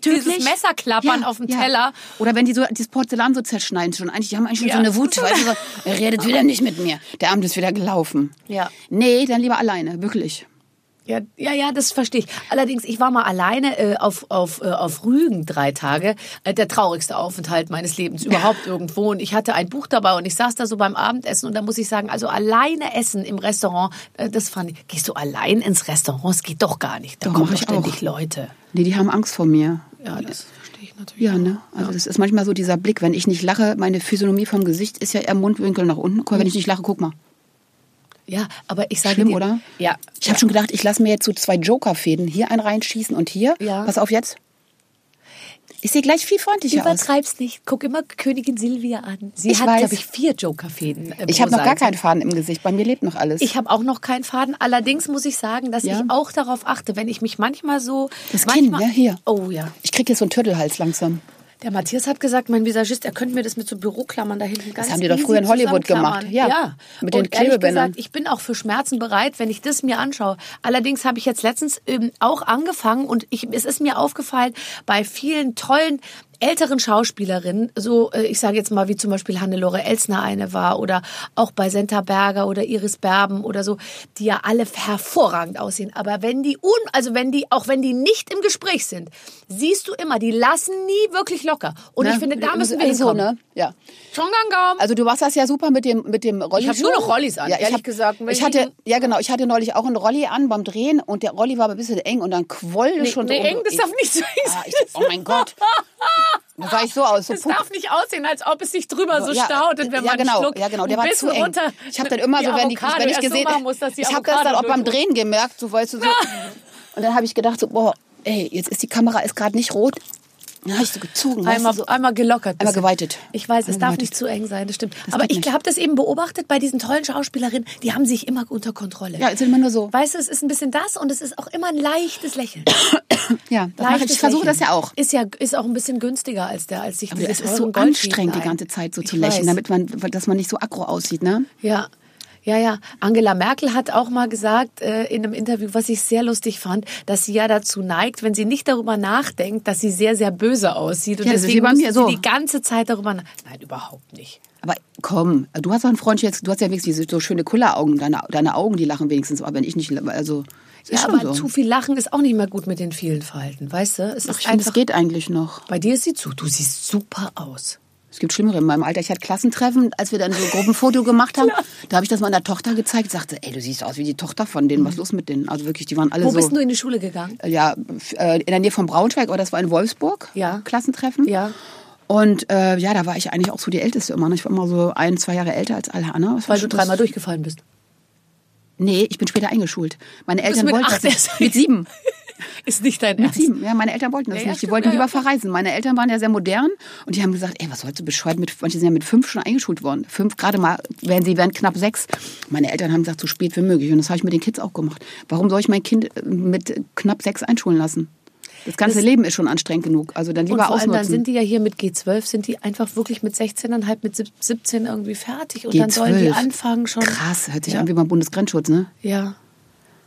dieses? Messerklappern Ja, auf dem. Teller. Oder wenn die so das Porzellan so zerschneiden schon. Eigentlich, die haben eigentlich schon so eine Wut. Weißt du, so, er redet wieder nicht mit mir. Der Abend ist wieder gelaufen. Ja. Nee, dann lieber alleine. Wirklich. Ja, ja, ja, das verstehe ich. Allerdings, ich war mal alleine äh, auf, auf, äh, auf Rügen drei Tage. Äh, der traurigste Aufenthalt meines Lebens überhaupt irgendwo. Und ich hatte ein Buch dabei und ich saß da so beim Abendessen und da muss ich sagen, also alleine essen im Restaurant, äh, das fand ich. Gehst du allein ins Restaurant? Das geht doch gar nicht. Da Doch, kommen doch ich auch. ständig Leute. Nee, die haben Angst vor mir. Ja, das verstehe ich natürlich. Ja, ne? Also das ist manchmal so dieser Blick, wenn ich nicht lache, meine Physiognomie vom Gesicht ist ja eher Mundwinkel nach unten. Guck wenn ich nicht lache, guck mal. Ja, aber ich sage Schlimm, dir, oder? Ja. Ich habe schon gedacht, ich lasse mir jetzt so zwei Joker-Fäden. Hier einen reinschießen und hier. Ja. Pass auf jetzt. Ich sehe gleich viel freundlicher aus. Übertreib's nicht. Guck immer Königin Silvia an. Sie Ich hat, glaube ich, vier Jokerfäden. äh, Ich habe noch gar keinen Faden im Gesicht. Bei mir lebt noch alles. Ich habe auch noch keinen Faden. Allerdings muss ich sagen, dass Ja? ich auch darauf achte, wenn ich mich manchmal so. Das Kinn, manchmal, ja, hier. Oh ja. ich kriege jetzt so einen Türtelhals langsam. Der Matthias hat gesagt, mein Visagist, er könnte mir das mit so Büroklammern da hinten ganz haben die doch früher in Hollywood gemacht. Ja, ja. mit den Und ehrlich Klebebändern. gesagt, ich bin auch für Schmerzen bereit, wenn ich das mir anschaue. Allerdings habe ich jetzt letztens ähm, auch angefangen und ich, es ist mir aufgefallen, bei vielen tollen älteren Schauspielerinnen, so äh, ich sage jetzt mal wie zum Beispiel Hannelore Elsner eine war oder auch bei Senta Berger oder Iris Berben oder so, die ja alle hervorragend aussehen. Aber wenn die un, also wenn die auch wenn die nicht im Gespräch sind, siehst du immer, die lassen nie wirklich locker. Und ich finde, da müssen wir hinkommen. ne? Ja. Chongangam. Also du machst das ja super mit dem mit dem Rolli. Ich hab nur noch Rollis an, Ja, ich ehrlich hab, gesagt. Ich hatte ja genau, ich hatte neulich auch einen Rolli an beim Drehen und der Rolli war aber ein bisschen eng und dann quoll Nee, schon nee, so. eng, das darf nicht so Ah, ich, oh mein Gott. Da sah ich so aus. So Es Puck- darf nicht aussehen, als ob es sich drüber so Ja, staut und wenn ja, man genau, schluckt, ja, genau, der war bisschen zu eng. runter. Ich habe dann immer so, wenn, die, wenn ich so gesehen machen muss, ich habe das dann auch beim. Drehen gemerkt, so weißt du so. Und dann habe ich gedacht so, boah, ey, jetzt ist die Kamera ist gerade nicht rot. Dann habe ich so gezogen. Einmal, so. einmal gelockert. Einmal geweitet. Ich weiß, es Einmal darf geweitet. nicht zu eng sein, das stimmt. Das Aber ich habe das eben beobachtet bei diesen tollen Schauspielerinnen, die haben sich immer unter Kontrolle. Ja, es sind immer nur so. Weißt du, es ist ein bisschen das und es ist auch immer ein leichtes Lächeln. Ja, ich. Leichtes Ich versuche das ja auch. Ist ja ist auch ein bisschen günstiger als der, als sich Aber es ist so anstrengend, die ganze Zeit so Ich zu lächeln, weiß. damit man, dass man nicht so aggro aussieht, ne? Ja. Ja, ja. Angela Merkel hat auch mal gesagt äh, in einem Interview, was ich sehr lustig fand, dass sie ja dazu neigt, wenn sie nicht darüber nachdenkt, dass sie sehr, sehr böse aussieht. Und Ja, das deswegen bei mir so. sie die ganze Zeit darüber nach Nein, überhaupt nicht. Aber komm, du hast doch einen Freund jetzt, du hast ja wenigstens diese so schöne Kulleraugen, deine, deine Augen, die lachen wenigstens, aber wenn ich nicht, also, Ja, aber so. zu viel Lachen ist auch nicht mehr gut mit den vielen Falten, weißt du? Es Ach, ist ich finde, es einfach. geht eigentlich noch. Bei dir sieht zu. Du siehst super aus. Es gibt Schlimmere in meinem Alter. Ich hatte Klassentreffen, als wir dann so ein Gruppenfoto gemacht haben. Da habe ich das meiner Tochter gezeigt. Sagte, ey, du siehst aus wie die Tochter von denen. Was ist los mit denen? Also wirklich, die waren alle Wo so. bist du in die Schule gegangen? ja, f- äh, in der Nähe von Braunschweig, aber das war in Wolfsburg. Ja. Klassentreffen. Ja. Und äh, ja, da war ich eigentlich auch so die Älteste immer. ne? Ich war immer so ein, zwei Jahre älter als alle anderen. Weil du dreimal durchgefallen bist. Nee, ich bin später eingeschult. Meine Eltern wollten das Mit sieben. Ist nicht dein Ernst. sieben. Ja, meine Eltern wollten das Ja, nicht. Die stimmt, wollten ja, lieber verreisen. Meine Eltern waren ja sehr modern und die haben gesagt, ey, was sollst du bescheuert mit, manche sind ja mit fünf schon eingeschult worden. Fünf, gerade mal, werden sie werden knapp sechs. Meine Eltern haben gesagt, so spät wie möglich. Und das habe ich mit den Kids auch gemacht. Warum soll ich mein Kind äh, mit knapp sechs einschulen lassen? Das ganze Das- Leben ist schon anstrengend genug. Also dann Und lieber vor allem dann ausnutzen. sind die ja hier mit G12, sind die einfach wirklich mit 16,5, mit sieb- 17 irgendwie fertig. Und dann sollen die G12. anfangen schon. Krass, hört sich Ja. an wie beim Bundesgrenzschutz, ne? Ja.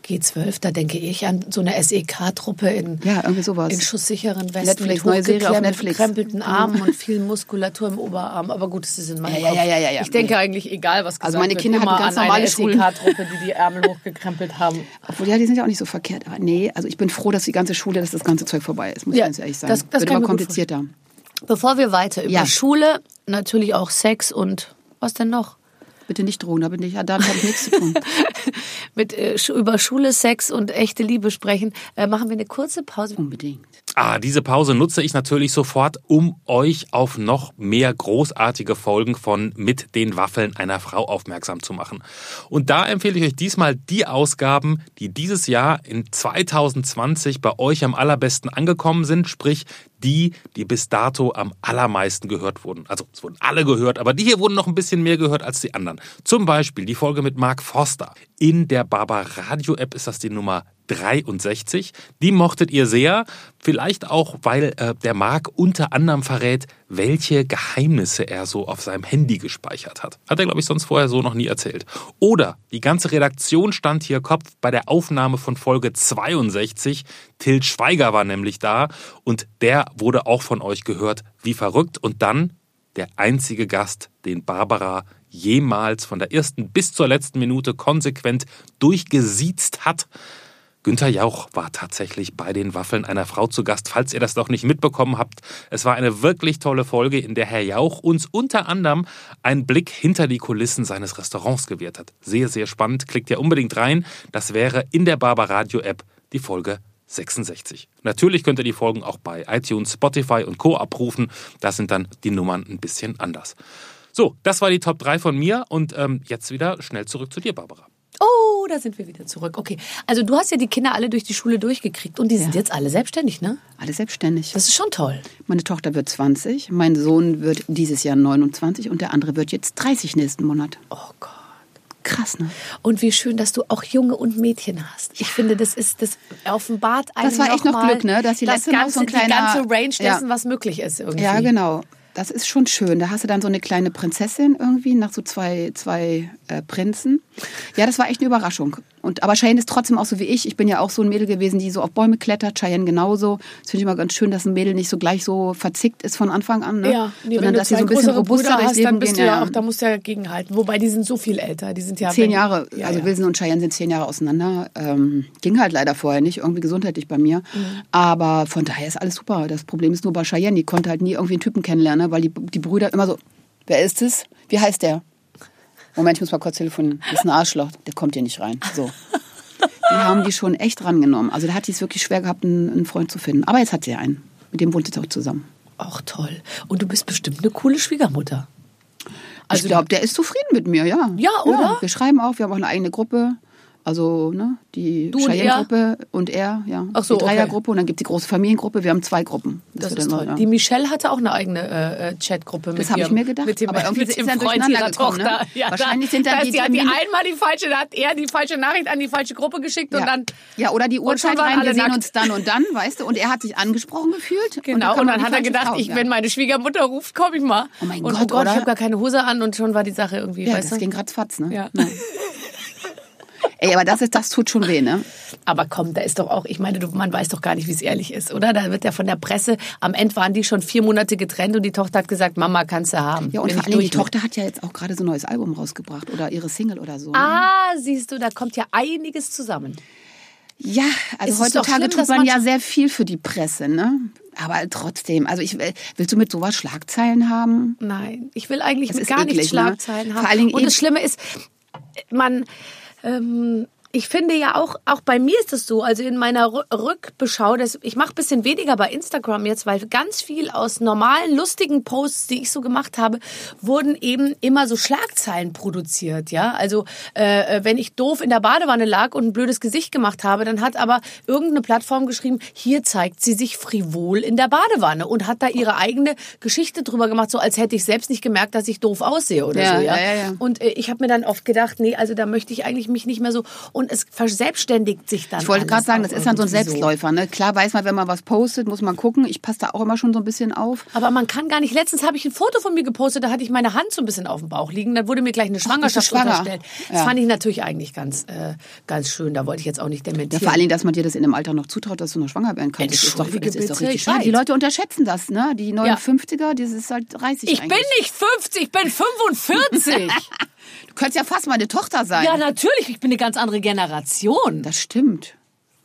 G12, da denke ich an so eine SEK-Truppe in, Ja, in schusssicheren Westen Netflix, mit neue Serie auf hochgeklemmten- Netflix. gekrempelten Armen und viel Muskulatur im Oberarm. Aber gut, das ist in meinem Ja, Kopf. ja, ja. Ich denke eigentlich, egal was gesagt Also meine wird, Kinder hatten immer ganz an normale. SEK-Truppe, die die Ärmel hochgekrempelt haben. Obwohl, ja, die sind ja auch nicht so verkehrt. Aber nee, also ich bin froh, dass die ganze Schule, dass das ganze Zeug vorbei ist, muss ich ganz ehrlich sagen. das- das Wird immer komplizierter. Bevor wir weiter über. Schule, natürlich auch Sex und was denn noch? Bitte nicht drohen, da bin ich, ja, damit habe ich nichts zu tun. Mit, äh, über Schule, Sex und echte Liebe sprechen, äh, machen wir eine kurze Pause. Unbedingt. Ah, diese Pause nutze ich natürlich sofort, um euch auf noch mehr großartige Folgen von Mit den Waffeln einer Frau aufmerksam zu machen. Und da empfehle ich euch diesmal die Ausgaben, die dieses Jahr in 2020 bei euch am allerbesten angekommen sind, sprich die, die bis dato am allermeisten gehört wurden. Also es wurden alle gehört, aber die hier wurden noch ein bisschen mehr gehört als die anderen. Zum Beispiel die Folge mit Mark Forster. In der Barbar Radio App ist das die Nummer 63. Die mochtet ihr sehr, vielleicht auch, weil äh, der Marc unter anderem verrät, welche Geheimnisse er so auf seinem Handy gespeichert hat. Hat er, glaube ich, sonst vorher so noch nie erzählt. Oder die ganze Redaktion stand hier Kopf bei der Aufnahme von Folge 62. Till Schweiger war nämlich da und der wurde auch von euch gehört, wie verrückt. Und dann der einzige Gast, den Barbara jemals von der ersten bis zur letzten Minute konsequent durchgesiezt hat. Günther Jauch war tatsächlich bei den Waffeln einer Frau zu Gast, falls ihr das noch nicht mitbekommen habt. Es war eine wirklich tolle Folge, in der Herr Jauch uns unter anderem einen Blick hinter die Kulissen seines Restaurants gewährt hat. Sehr, sehr spannend. Klickt ja unbedingt rein. Das wäre in der Barber Radio App die Folge 66. Natürlich könnt ihr die Folgen auch bei iTunes, Spotify und Co. abrufen. Da sind dann die Nummern ein bisschen anders. So, das war die Top 3 von mir und ähm, jetzt wieder schnell zurück zu dir, Barbara. Oh, da sind wir wieder zurück. Okay, also du hast ja die Kinder alle durch die Schule durchgekriegt und die sind Ja. jetzt alle selbstständig, ne? Alles selbstständig. Das ist schon toll. Meine Tochter wird 20, mein Sohn wird dieses Jahr 29 und der andere wird jetzt 30 nächsten Monat. Oh Gott. Krass, ne? Und wie schön, dass du auch Junge und Mädchen hast. Ich finde, das ist das offenbart einem Das war echt noch mal Glück, ne? Dass die das letzte noch ganze, so ein kleiner- die ganze Range Ja. dessen, was möglich ist irgendwie. Ja, genau. Das ist schon schön. Da hast du dann so eine kleine Prinzessin irgendwie nach so zwei, zwei äh, Prinzen. Ja, das war echt eine Überraschung. Und, aber Cheyenne ist trotzdem auch so wie ich. Ich bin ja auch so ein Mädel gewesen, die so auf Bäume klettert. Cheyenne genauso. Das finde ich immer ganz schön, dass ein Mädel nicht so gleich so verzickt ist von Anfang an. Ne? Ja, nee, Sondern wenn du dass sie so ein bisschen robuster durchs Leben dann bist gehen. du ja auch, da musst du ja gegenhalten. Wobei, die sind so viel älter. Die sind ja... Zehn Jahre, Ja, also ja. Wilson und Cheyenne sind zehn Jahre auseinander. Ähm, ging halt leider vorher nicht, irgendwie gesundheitlich bei mir. Mhm. Aber von daher ist alles super. Das Problem ist nur bei Cheyenne, die konnte halt nie irgendwie einen Typen kennenlernen, ne? weil die, die Brüder immer so, wer ist es? Wie heißt der? Moment, ich muss mal kurz telefonieren. Das ist ein Arschloch, der kommt hier nicht rein. So. Die haben die schon echt rangenommen. Also da hat die es wirklich schwer gehabt, einen, einen Freund zu finden. Aber jetzt hat sie einen. Mit dem wohnt sie auch zusammen. Auch toll. Und du bist bestimmt eine coole Schwiegermutter. ich glaube, der ist zufrieden mit mir, ja. Ja, oder? wir schreiben auch, wir haben auch eine eigene Gruppe. Also ne, die und Cheyenne-Gruppe und er, ja. Ach so, die okay. Dreiergruppe und dann gibt es die große Familiengruppe. Wir haben zwei Gruppen. Das wird ist dann toll. so, ja. Die Michelle hatte auch eine eigene äh, äh, Chatgruppe mit Das habe ich mir gedacht, Mit dem, aber irgendwie mit ist dem dann Freund durcheinander ihrer gekommen, ne? Tochter. Ja, Wahrscheinlich da, sind dann da die die hat die einmal die falsche, da hat er die falsche Nachricht an die falsche Gruppe geschickt und ja. dann ja, oder die und Uhrzeit rein, wir sehen nackt. uns dann und dann, weißt du, und er hat sich angesprochen gefühlt. Genau, und dann die hat er gedacht, Frau, ich, ja. wenn meine Schwiegermutter ruft, komme ich mal. Oh mein und, Gott, oh Gott, oder? ich habe gar keine Hose an und schon war die Sache irgendwie, Ja, weißt das ging ratzfatz, ne? Ja. Ey, aber das, ist, das tut schon weh, ne? Aber komm, da ist doch auch, ich meine, du, man weiß doch gar nicht, wie es ehrlich ist, oder? Da wird ja von der Presse, am Ende waren die schon vier Monate getrennt und die Tochter hat gesagt, Mama, kannst du haben. Ja, und vor allem die mit. Tochter hat ja jetzt auch gerade so ein neues Album rausgebracht oder ihre Single oder so. ne? Ah, siehst du, da kommt ja einiges zusammen. Ja, also ist heutzutage schlimm, tut man man ja sehr viel für die Presse, ne? Aber trotzdem, also ich will- willst du mit sowas Schlagzeilen haben? Nein, ich will eigentlich gar eklig, ne? Schlagzeilen haben. Vor allen Dingen und das Schlimme ist, man, ähm, ich finde ja auch, auch bei mir ist es so, also in meiner Rü- Rückbeschau, das, ich mache ein bisschen weniger bei Instagram jetzt, weil ganz viel aus normalen, lustigen Posts, die ich so gemacht habe, wurden eben immer so Schlagzeilen produziert, ja. Also äh, wenn ich doof in der Badewanne lag und ein blödes Gesicht gemacht habe, dann hat aber irgendeine Plattform geschrieben, hier zeigt sie sich frivol in der Badewanne und hat da ihre eigene Geschichte drüber gemacht, so als hätte ich selbst nicht gemerkt, dass ich doof aussehe oder Ja, so, ja. ja, ja, ja. Und äh, ich habe mir dann oft gedacht, nee, also da möchte ich eigentlich mich nicht mehr so und es verselbstständigt sich dann. Ich wollte gerade sagen, das ist dann so ein Selbstläufer, ne? Klar weiß man, wenn man was postet, muss man gucken. Ich passe da auch immer schon so ein bisschen auf. Aber man kann gar nicht. Letztens habe ich ein Foto von mir gepostet, da hatte ich meine Hand so ein bisschen auf dem Bauch liegen. Dann wurde mir gleich eine Schwangerschaft schwanger? unterstellt. Das Ja. fand ich natürlich eigentlich ganz, äh, ganz schön. Da wollte ich jetzt auch nicht Ja, dementieren. vor allen Dingen, dass man dir das in dem Alter noch zutraut, dass du noch schwanger werden kannst. Das ist doch, das ist doch richtig ich schade. Die Leute unterschätzen das, ne? Die 59er, das ist halt 30 ich bin eigentlich. nicht 50, ich bin 45. Du könntest ja fast meine Tochter sein. ja, natürlich, ich bin eine ganz andere Generation. Das stimmt.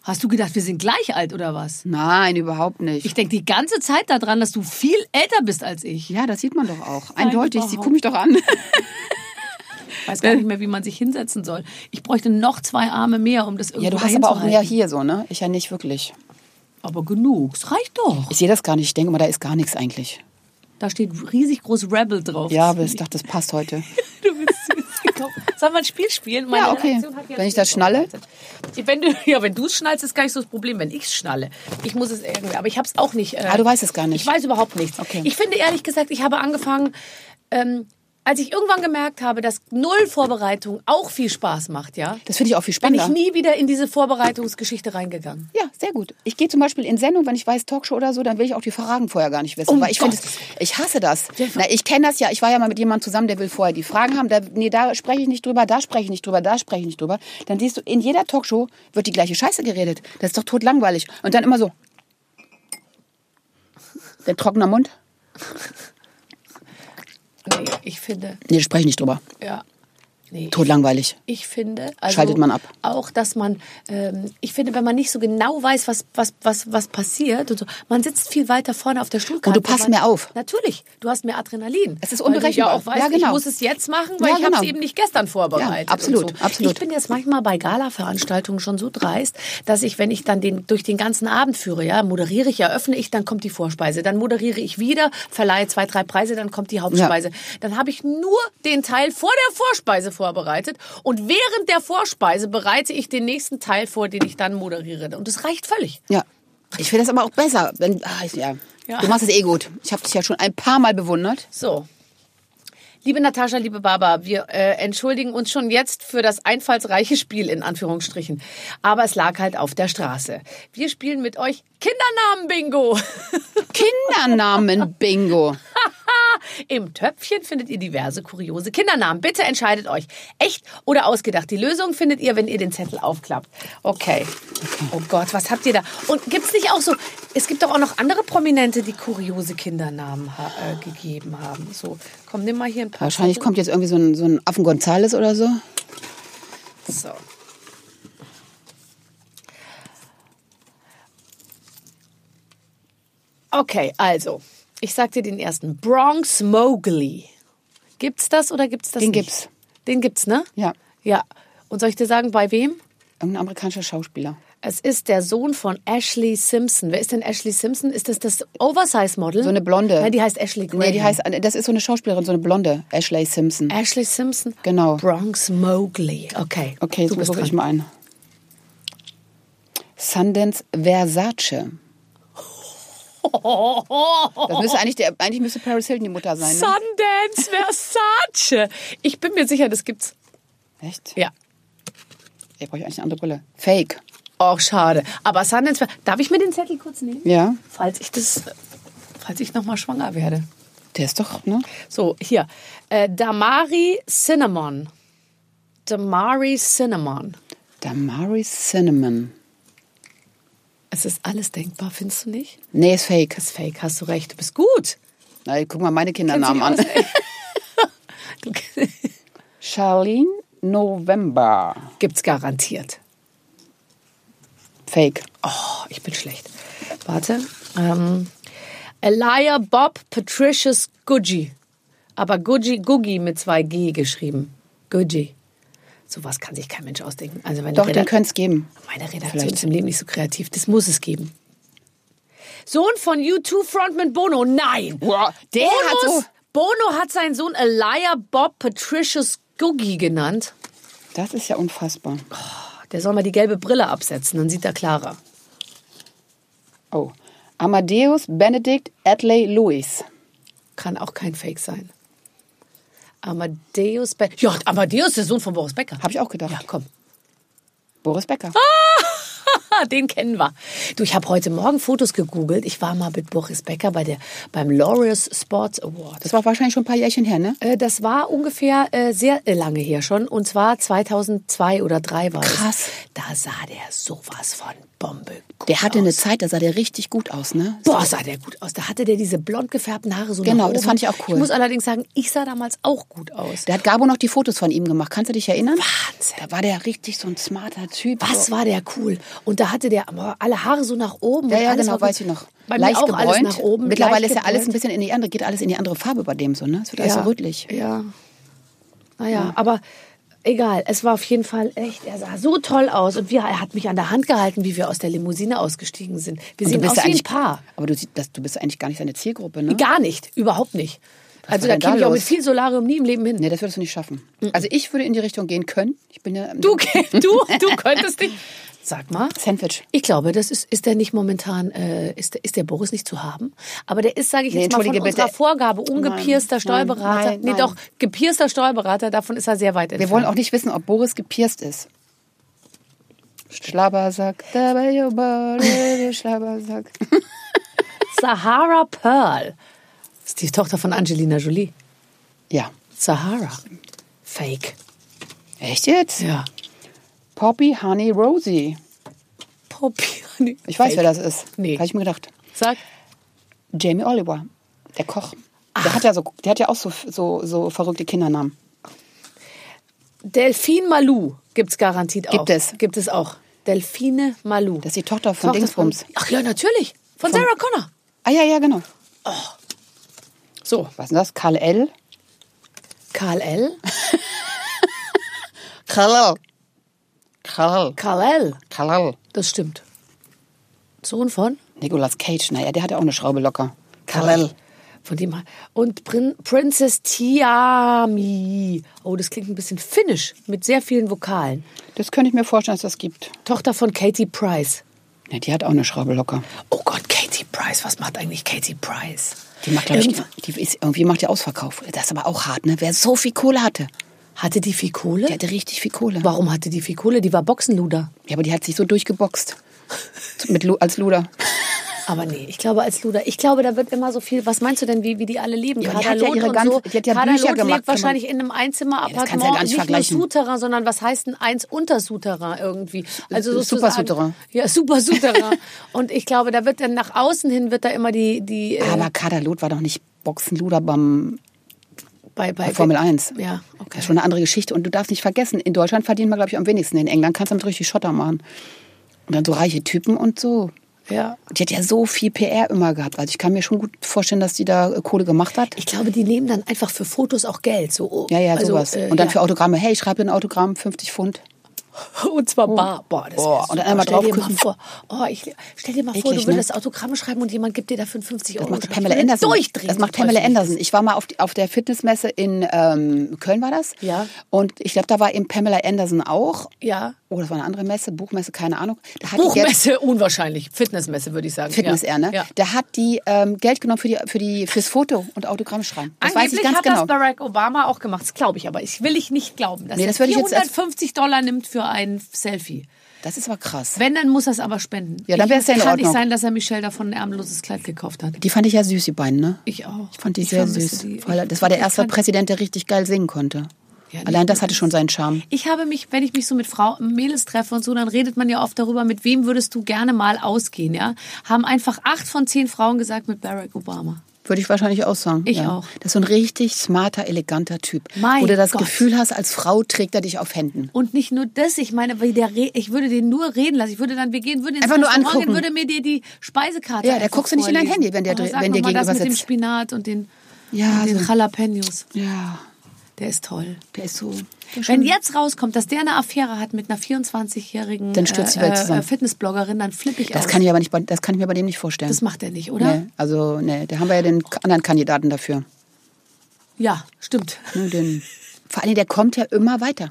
Hast du gedacht, wir sind gleich alt oder was? Nein, überhaupt nicht. Ich denke die ganze Zeit daran, dass du viel älter bist als ich. ja, das sieht man doch auch. Eindeutig. Sie überhaupt gucken mich doch an. Ich weiß gar nicht mehr, wie man sich hinsetzen soll. Ich bräuchte noch zwei Arme mehr, um das irgendwie Ja, du hast aber auch mehr hier so, ne? Ich ja nicht wirklich. Aber genug, es reicht doch. Ich sehe das gar nicht. Ich denke mal, da ist gar nichts eigentlich. Da steht riesig groß Rebel drauf. Ja, aber ich dachte, das passt heute. Komm, Sollen wir ein Spiel spielen? Ja, okay. Wenn ich das schnalle? Wenn du, ja, wenn du es schnallst, ist gar nicht so das Problem. Wenn ich es schnalle, ich muss es irgendwie. Aber ich habe es auch nicht. Äh, Ah, du weißt es gar nicht. Ich weiß überhaupt nichts. Okay. Ich finde ehrlich gesagt, ich habe angefangen, ähm, als ich irgendwann gemerkt habe, dass null Vorbereitung auch viel Spaß macht, ja, Das finde ich auch viel bin ich spannender. nie wieder in diese Vorbereitungsgeschichte reingegangen. Ja, sehr gut. Ich gehe zum Beispiel in Sendung, wenn ich weiß Talkshow oder so, dann will ich auch die Fragen vorher gar nicht wissen. Um weil ich finde, ich hasse das. Na, ich kenne das ja. Ich war ja mal mit jemandem zusammen, der will vorher die Fragen haben. Da, nee, da spreche ich nicht drüber, da spreche ich nicht drüber, da spreche ich nicht drüber. Dann siehst du, in jeder Talkshow wird die gleiche Scheiße geredet. Das ist doch totlangweilig. Und dann immer so. Der trockener Mund? Nee, ich finde, Nee, da spreche ich nicht drüber. ja. Nee, Totlangweilig. Ich finde, also Schaltet man ab. auch, dass man, ähm, ich finde, wenn man nicht so genau weiß, was, was, was, was passiert und so, man sitzt viel weiter vorne auf der Stuhlkante. Und du passt mehr auf. Natürlich, du hast mehr Adrenalin. Es ist Weil du unberechenbar. Ja auch weißt, Ja, genau. ich muss es jetzt machen, weil Ja, ich habe es genau. eben nicht gestern vorbereitet. Ja, absolut, so. absolut. Ich bin jetzt manchmal bei Gala-Veranstaltungen schon so dreist, dass ich, wenn ich dann den, durch den ganzen Abend führe, ja, moderiere ich, eröffne ich, dann kommt die Vorspeise, dann moderiere ich wieder, verleihe zwei, drei Preise, dann kommt die Hauptspeise. Dann habe ich nur den Teil vor der Vorspeise vorbereitet und während der Vorspeise bereite ich den nächsten Teil vor, den ich dann moderiere. Und das reicht völlig. Ja. Ich finde das aber auch besser. Wenn, ah, ich- ja. Ja. Du machst es eh gut. Ich habe dich ja schon ein paar Mal bewundert. So. Liebe Natascha, liebe Baba, wir äh, entschuldigen uns schon jetzt für das einfallsreiche Spiel in Anführungsstrichen. Aber es lag halt auf der Straße. Wir spielen mit euch Kindernamen-Bingo. Kindernamen-Bingo. Im Töpfchen findet ihr diverse kuriose Kindernamen. Bitte entscheidet euch. Echt oder ausgedacht. Die Lösung findet ihr, wenn ihr den Zettel aufklappt. Okay. Oh Gott, was habt ihr da? Und gibt's nicht auch so, es gibt doch auch noch andere Prominente, die kuriose Kindernamen ha äh, gegeben haben. So, komm, nimm mal hier ein paar. Wahrscheinlich Zettel. kommt jetzt irgendwie so ein, so ein Affen Gonzales oder so. So. Okay, also, ich sag dir den ersten. Bronx Mowgli. Gibt's das oder gibt's das Den nicht? gibt's. Den gibt's, ne? Ja. Ja. Und soll ich dir sagen, bei wem? Irgendein amerikanischer Schauspieler. Es ist der Sohn von Ashley Simpson. Wer ist denn Ashley Simpson? Ist das das Oversize-Model? So eine Blonde. Nein, die heißt Ashley Graham. Nee, die heißt, das ist so eine Schauspielerin, so eine Blonde, Ashley Simpson. Ashley Simpson? Genau. Bronx Mowgli. Okay. Okay, jetzt suche ich mal ein. Sundance Versace. Das müsste eigentlich, der, eigentlich müsste Paris Hilton die Mutter sein. Ne? Sundance Versace. Ich bin mir sicher, das gibt's. Echt? Ja. Ich brauche eigentlich eine andere Brille. Fake. Oh, schade. Aber Sundance, darf ich mir den Zettel kurz nehmen? Ja, Falls ich das, falls ich nochmal schwanger werde. der ist doch, ne? So, hier. Äh, Damari Cinnamon. Damari Cinnamon. Damari Cinnamon. Es ist alles denkbar, findest du nicht? Nee, ist fake. Ist fake, hast du recht. Du bist gut. Na, guck mal meine Kindernamen an. Charlene November. Gibt's garantiert. Fake. Oh, ich bin schlecht. Warte. Ähm, Elia Bob Patricius Guggi. Aber Guggi, Guggi mit zwei G geschrieben. Guggi. Sowas kann sich kein Mensch ausdenken. Also meine, Doch, den Redak könnte es geben. meine Redaktion Vielleicht. ist im Leben nicht so kreativ. Das muss es geben. Sohn von U2-Frontman Bono. Nein. Boah, der hat so... Bono hat seinen Sohn Elia Bob Patricius Guggi genannt. Das ist ja unfassbar. Der soll mal die gelbe Brille absetzen, dann sieht er klarer. Oh. Amadeus Benedict Adley Lewis. Kann auch kein Fake sein. Amadeus Becker. Ja, Amadeus ist der Sohn von Boris Becker. Habe ich auch gedacht. Ja, komm. Boris Becker. Ah, den kennen wir. Du, ich habe heute Morgen Fotos gegoogelt. Ich war mal mit Boris Becker bei der, beim Laureus Sports Award. Das war wahrscheinlich schon ein paar Jährchen her, ne? Äh, Das war ungefähr äh, sehr äh, lange her schon. Und zwar 2002 oder 2003 war Krass. es. Da sah der sowas von Bombe. gut Der hatte aus. eine Zeit, da sah der richtig gut aus, ne? Boah, sah der gut aus. Da hatte der diese blond gefärbten Haare so Genau, das fand ich auch cool. Ich muss allerdings sagen, ich sah damals auch gut aus. Der hat Gabo noch die Fotos von ihm gemacht. Kannst du dich erinnern? Wahnsinn. Da war der richtig so ein smarter Typ. Was war der cool? Und da hatte der aber alle Haare so nach oben. Ja, ja, genau, weiß ich noch. Bei mir auch alles nach oben. Mittlerweile leicht ist ja alles ein gebräunt. bisschen in die andere, geht alles in die andere Farbe bei dem so, ne? Es wird alles so rötlich. Ja. Naja, aber egal. Es war auf jeden Fall echt, er sah so toll aus. Und wir, er hat mich an der Hand gehalten, wie wir aus der Limousine ausgestiegen sind. Wir Und sehen aus ja wie ein Paar. aber du, das, du bist eigentlich gar nicht seine Zielgruppe, ne? Gar nicht, überhaupt nicht. also war da käme ich auch mit viel Solarium nie im Leben hin. Nee, das würdest du nicht schaffen. Also ich würde in die Richtung gehen können. Ich bin ja Du, du, du könntest nicht. Sag mal. Sandwich. Ich glaube, das ist, ist der nicht momentan, äh, ist, ist der Boris nicht zu haben. Aber der ist, sage ich Nee, jetzt mal, von entschuldige unserer bitte. Vorgabe ungepierster Nein, Steuerberater. nein, nee, nein. doch, gepierster Steuerberater, davon ist er sehr weit entfernt. Wir wollen auch nicht wissen, ob Boris gepierst ist. Schlabbersack, Schlabbersack. Sahara Pearl. Das ist die Tochter von Angelina Jolie. Ja. Sahara. Fake. Echt jetzt? Ja. Poppy Honey Rosie. Poppy. Ich weiß, wer das ist. Nee. Habe ich mir gedacht. Sag. Jamie Oliver, der Koch. Der hat ja so, der hat ja auch so, so, so verrückte Kindernamen. Delphine Malou gibt's garantiert auch. Gibt es. Gibt es auch. Delphine Malou. Das ist die Tochter von Dingsbums. Ach ja, natürlich. Von, Von- Sarah Connor. Ah ja, ja, genau. So. Was ist denn das? Karl L. Karl L. Karl L. Karl. Karl L. Karl. Das stimmt. Sohn von? Nicolas Cage, naja, der hat ja auch eine Schraube locker. Karl L. Von dem und Prin Princess Tiami. Oh, das klingt ein bisschen finnisch mit sehr vielen Vokalen. Das könnte ich mir vorstellen, dass das gibt. Tochter von Katie Price. Ja, die hat auch eine Schraube locker. Oh Gott, Katie Price, was macht eigentlich Katie Price? Die macht, glaube ich, die ist, irgendwie macht die Ausverkauf. Das ist aber auch hart, ne? Wer so viel Kohle hatte, Hatte die viel Kohle? der hatte richtig viel Kohle. Warum hatte die viel Kohle? Die war Boxenluder. Ja, aber die hat sich so durchgeboxt. Mit Lu als Luder. Aber nee, ich glaube als Luder. Ich glaube, da wird immer so viel. Was meinst du denn, wie, wie die alle leben? Ja, die Kader hat ja ihre und ganz- so. die hat ja Kader Bücher gemacht, lebt wahrscheinlich in einem Einzimmerappartement. du ja gar nicht nur Souterrain, sondern was heißt ein eins unter Souterrain irgendwie? Also Super sozusagen- Souterrain. Ja, super Souterrain. und ich glaube, da wird dann nach außen hin wird da immer die die äh, Aber Kaderlot war doch nicht Boxenluder beim bei, bei bei Formel 1. Ja, Das okay. ist schon eine andere Geschichte. Und du darfst nicht vergessen, in Deutschland verdient man, glaube ich, am wenigsten. In England kannst du damit richtig Schotter machen. Und dann so reiche Typen und so. Ja. Die hat ja so viel PR immer gehabt. Also ich kann mir schon gut vorstellen, dass die da äh, Kohle gemacht hat. Ich glaube, die nehmen dann einfach für Fotos auch Geld. So, Ja, ja, also, sowas. äh, und dann ja. für Autogramme. Hey, ich schreibe dir ein Autogramm, 50 Pfund. Und zwar bar. Boah, das wär und dann einmal stell dir mal vor. Oh, ich stell dir mal vor, Eklig, du würdest ne? Autogramme schreiben und jemand gibt dir dafür 50 Euro. Das macht Pamela Anderson. Durchdrehen. Das macht Pamela Anderson. Ich war mal auf, die, auf der Fitnessmesse in ähm, Köln, war das? Ja. Und ich glaube, da war eben Pamela Anderson auch. Ja. Oh, das war eine andere Messe, Buchmesse, keine Ahnung. Da Buchmesse unwahrscheinlich. Fitnessmesse würde ich sagen. Fitness ja. eher, ne? Ja. Der hat die ähm, Geld genommen für die, für die fürs Foto und Autogramm schreiben. Das weiß ich Angeblich ganz hat genau. das Barack Obama auch gemacht. Das glaube ich aber. Ich will ich nicht glauben, dass Nee, er das ich jetzt erst- 450 Dollar nimmt für ein Selfie. Das ist aber krass. Wenn, dann muss er es aber spenden. Ja, dann Ich- wär's ja in Kann nicht Ordnung. sein, dass er Michelle davon ein ärmelloses Kleid gekauft hat. Die fand ich ja süß, die beiden, ne? Ich auch. Ich fand die sehr vermisse süß. die. Das war der Ich erste Präsident, der richtig geil singen konnte. Ja, Allein das hatte schon seinen Charme. Ich habe mich, wenn ich mich so mit Frau, Mädels treffe und so, dann redet man ja oft darüber, mit wem würdest du gerne mal ausgehen, ja? Haben einfach acht von zehn Frauen gesagt mit Barack Obama. Würde ich wahrscheinlich auch sagen. Ich ja. auch. Das ist so ein richtig smarter, eleganter Typ. Mein Wo du das Gott. Gefühl hast, als Frau trägt er dich auf Händen. Und nicht nur das, ich meine, der ich würde den nur reden lassen. Ich würde dann, wir gehen, würden ins Einfach nur Restaurant gehen, angucken. würde mir dir die Speisekarte Ja, der guckst du nicht in dein. Handy, wenn der sag wenn dir gegenüber mit dem sitzt. Spinat und den, Ja, und den so. Jalapenos. Ja, Der ist toll. der ist so. Der Wenn jetzt rauskommt, dass der eine Affäre hat mit einer 24-jährigen Dann stürzt die Welt zusammen. Fitnessbloggerin, dann flippe ich das aus. kann ich aber nicht, das kann ich mir bei dem nicht vorstellen. das macht er nicht, oder? nee, also, nee, da haben wir ja den anderen Kandidaten dafür. Ja, stimmt. Ne, den, vor allem, der kommt ja immer weiter.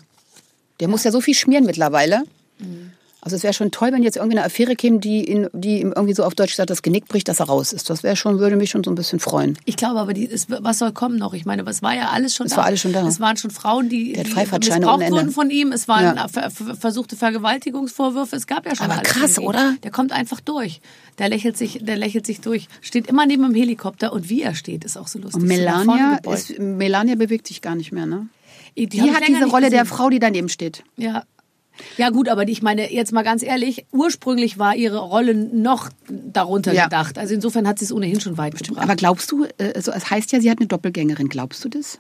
Der muss ja so viel schmieren mittlerweile. Mhm. Also es wäre schon toll, wenn jetzt irgendwie eine Affäre käme, die, ihn, die ihm irgendwie so auf Deutsch sagt, das Genick bricht, dass er raus ist. Das wäre schon, würde mich schon so ein bisschen freuen. Ich glaube aber, die, es, was soll kommen noch? Ich meine, es war ja alles schon Es da. war alles schon da. Es waren schon Frauen, die, Der die missbraucht wurden von ihm. Es waren Ja. ver, ver, versuchte Vergewaltigungsvorwürfe. Es gab ja schon Aber krass, oder? Der kommt einfach durch. Der lächelt sich, der lächelt sich durch. Steht immer neben dem Helikopter und wie er steht, ist auch so lustig. Und Melania, ist, Melania bewegt sich gar nicht mehr, ne? die, Die, hat diese Rolle der gesehen. Frau, die daneben steht. Ja. Ja gut, aber ich meine, jetzt mal ganz ehrlich, ursprünglich war ihre Rolle noch darunter Ja. gedacht. Also insofern hat sie es ohnehin schon weit gebracht. Aber glaubst du, also es heißt ja, sie hat eine Doppelgängerin. Glaubst du das?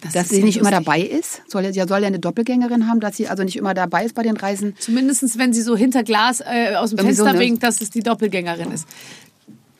Das Dass sie nicht immer lustig. dabei ist? Soll, ja- soll ja eine Doppelgängerin haben, dass sie also nicht immer dabei ist bei den Reisen? Zumindest wenn sie so hinter Glas äh, aus dem so, Fenster ne? winkt, dass es die Doppelgängerin ist.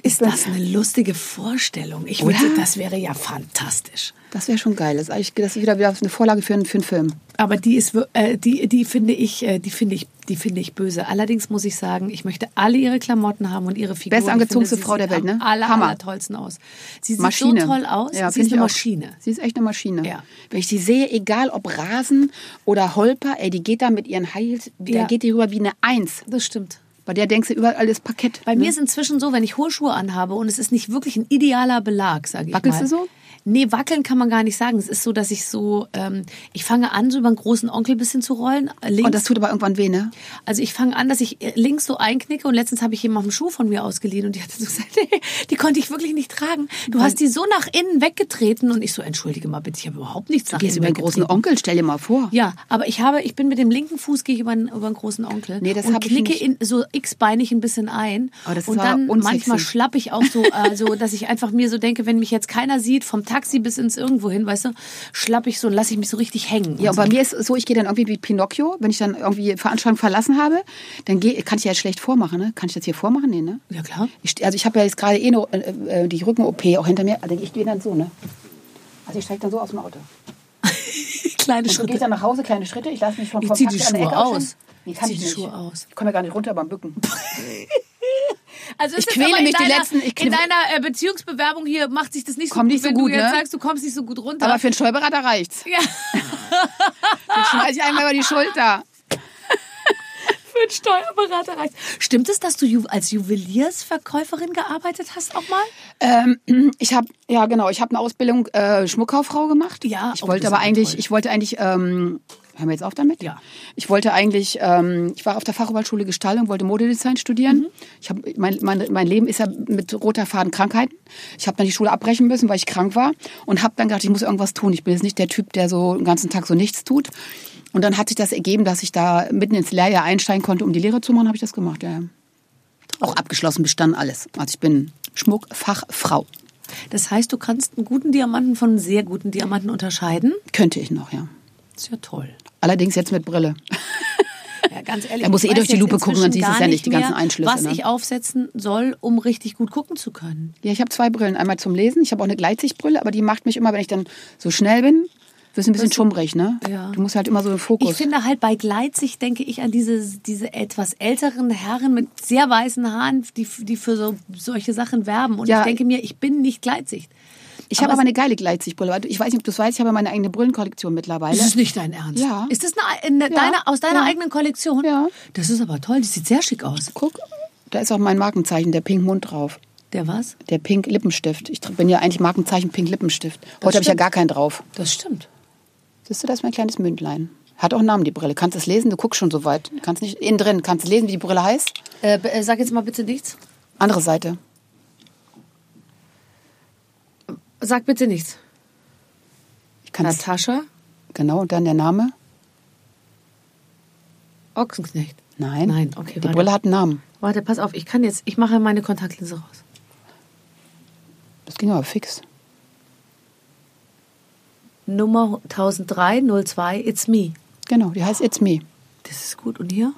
Ist das eine lustige Vorstellung? Ich würde, Oder? das wäre ja fantastisch. Das wäre schon geil. Das ist, eigentlich, das ist wieder, wieder eine Vorlage für einen, für einen Film. Aber die ist, äh, die, die finde ich, äh, die finde ich, die finde ich böse. Allerdings muss ich sagen, ich möchte alle ihre Klamotten haben und ihre Figuren. Best angezogenste finde, Frau sie der Welt, ne? am aller, Hammer. tollsten aus. Sie sieht Maschine. so toll aus. Ja, sie ist eine auch. Maschine. Sie ist echt eine Maschine. Ja. Wenn ich die sehe, egal ob Rasen oder Holper, ey, die geht da mit ihren Heils, da Ja. geht die rüber wie eine Eins. Das stimmt. Bei der denkst du überall ist Parkett. Bei ne? mir ist inzwischen so, wenn ich hohe Schuhe anhabe und es ist nicht wirklich ein idealer Belag, sage ich Wackelst mal. du so? Nee, wackeln kann man gar nicht sagen. Es ist so, dass ich so, ähm, ich fange an, so über einen großen Onkel ein bisschen zu rollen. äh, Links. Und das tut aber irgendwann weh, ne? Also ich fange an, dass ich äh, links so einknicke und letztens habe ich jemandem einen Schuh von mir ausgeliehen und die hat so gesagt, nee, die konnte ich wirklich nicht tragen. Du hast die so nach innen weggetreten und ich so, entschuldige mal bitte, ich habe überhaupt nichts nach Gehst innen über den großen. Onkel, stell dir mal vor. Ja, aber ich habe, ich bin mit dem linken Fuß gehe ich über, über einen großen Onkel Nee, das und hab ich knicke in, so x-beinig ein bisschen ein Aber das und dann unsexy. manchmal schlapp ich auch so, äh, so, dass ich einfach mir so denke, wenn mich jetzt keiner sieht, vom Taxi bis ins irgendwo hin, weißt du, schlapp ich so und lasse ich mich so richtig hängen. Ja, und so. bei mir ist es so, ich gehe dann irgendwie wie Pinocchio, wenn ich dann irgendwie Veranstaltung verlassen habe, dann geh, kann ich ja schlecht vormachen, ne? Kann ich das hier vormachen? Nee, ne? ja klar. Ich, also ich habe ja jetzt gerade eh noch, äh, äh, die Rücken-OP auch hinter mir, also ich gehe dann so, ne? Also ich steige dann so aus dem Auto. Kleine Und Schritte. ich dann nach Hause, kleine Schritte, ich lasse mich vom, Ich zieh Taxi die an der Schuhe aus. Nee, Ich kann ich die nicht. Schuhe aus. Ich komme ja gar nicht runter beim Bücken. Also Ich quäle mich die deiner, letzten- ich in deiner äh, Beziehungsbewerbung hier macht sich das nicht so Komm gut, nicht so wenn gut, du jetzt ne? sagst, du kommst nicht so gut runter. Aber für einen Steuerberater reicht's. ja, Den schmeiß ich einmal über die Schulter. für einen Steuerberater reicht. Stimmt es, dass du als Juweliersverkäuferin gearbeitet hast auch mal? Ähm, ich habe ja genau, ich habe eine Ausbildung äh, Schmuckkauffrau gemacht. Ja, ich oh, wollte aber eigentlich, toll. ich wollte eigentlich, ähm, hören wir jetzt auf damit? Ja. Ich wollte eigentlich, ähm, ich war auf der Fachhochschule Gestaltung, wollte Modedesign studieren. Mhm. Ich habe mein, mein, mein Leben ist ja mit roter Faden Krankheiten. Ich habe dann die Schule abbrechen müssen, weil ich krank war und habe dann gedacht, ich muss irgendwas tun. Ich bin jetzt nicht der Typ, der so den ganzen Tag so nichts tut. Und dann hat sich das ergeben, dass ich da mitten ins Lehrjahr einsteigen konnte, um die Lehre zu machen, habe ich das gemacht. Ja. ja. Auch abgeschlossen, bestanden alles. Also ich bin Schmuckfachfrau. Das heißt, du kannst einen guten Diamanten von einem sehr guten Diamanten unterscheiden. Könnte ich noch, ja. Das ist ja toll. Allerdings jetzt mit Brille. Ja, ganz ehrlich. Da ich eh durch die Lupe gucken, dann siehst du ja nicht, die ganzen Einschlüsse, Was ne? ich aufsetzen soll, um richtig gut gucken zu können. Ja, ich habe zwei Brillen. Einmal zum Lesen. Ich habe auch eine Gleitsichtbrille, aber die macht mich immer, wenn ich dann so schnell bin, Bist ein bisschen schummrig, ne? Ja. Du musst halt immer so im Fokus. Ich finde halt bei Gleitsicht denke ich an diese, diese etwas älteren Herren mit sehr weißen Haaren, die, die für so, solche Sachen werben. Und Ja. ich denke mir, ich bin nicht Gleitsicht. Ich habe aber eine geile Gleitsichtbrille. Ich weiß nicht, ob du es weißt, ich habe meine eigene Brillenkollektion mittlerweile. Das ist nicht dein Ernst. Ja. Ist das eine, eine, Ja. deine, aus deiner Ja. eigenen Kollektion? Ja. Das ist aber toll. Das sieht sehr schick aus. Guck, da ist auch mein Markenzeichen, der Pink Mund drauf. Der was? Der Pink Lippenstift. Ich bin ja eigentlich Markenzeichen Pink Lippenstift. Heute habe ich ja gar keinen drauf. Das stimmt. Siehst du, das ist mein kleines Mündlein. Hat auch einen Namen, die Brille. Kannst du es lesen? Du guckst schon so weit. Kannst nicht innen drin. Kannst du lesen, wie die Brille heißt? Äh, äh, sag jetzt mal bitte nichts. Andere Seite. Sag bitte nichts. Ich kann's, Natascha genau, und dann der Name? Ochsenknecht. Nein. Nein, okay, Die warte. Brille hat einen Namen. Warte, pass auf. Ich kann jetzt, ich mache meine Kontaktlinse raus. Das ging aber fix. Nummer 1003 It's Me. Genau, die heißt It's Me. Das ist gut. Und hier?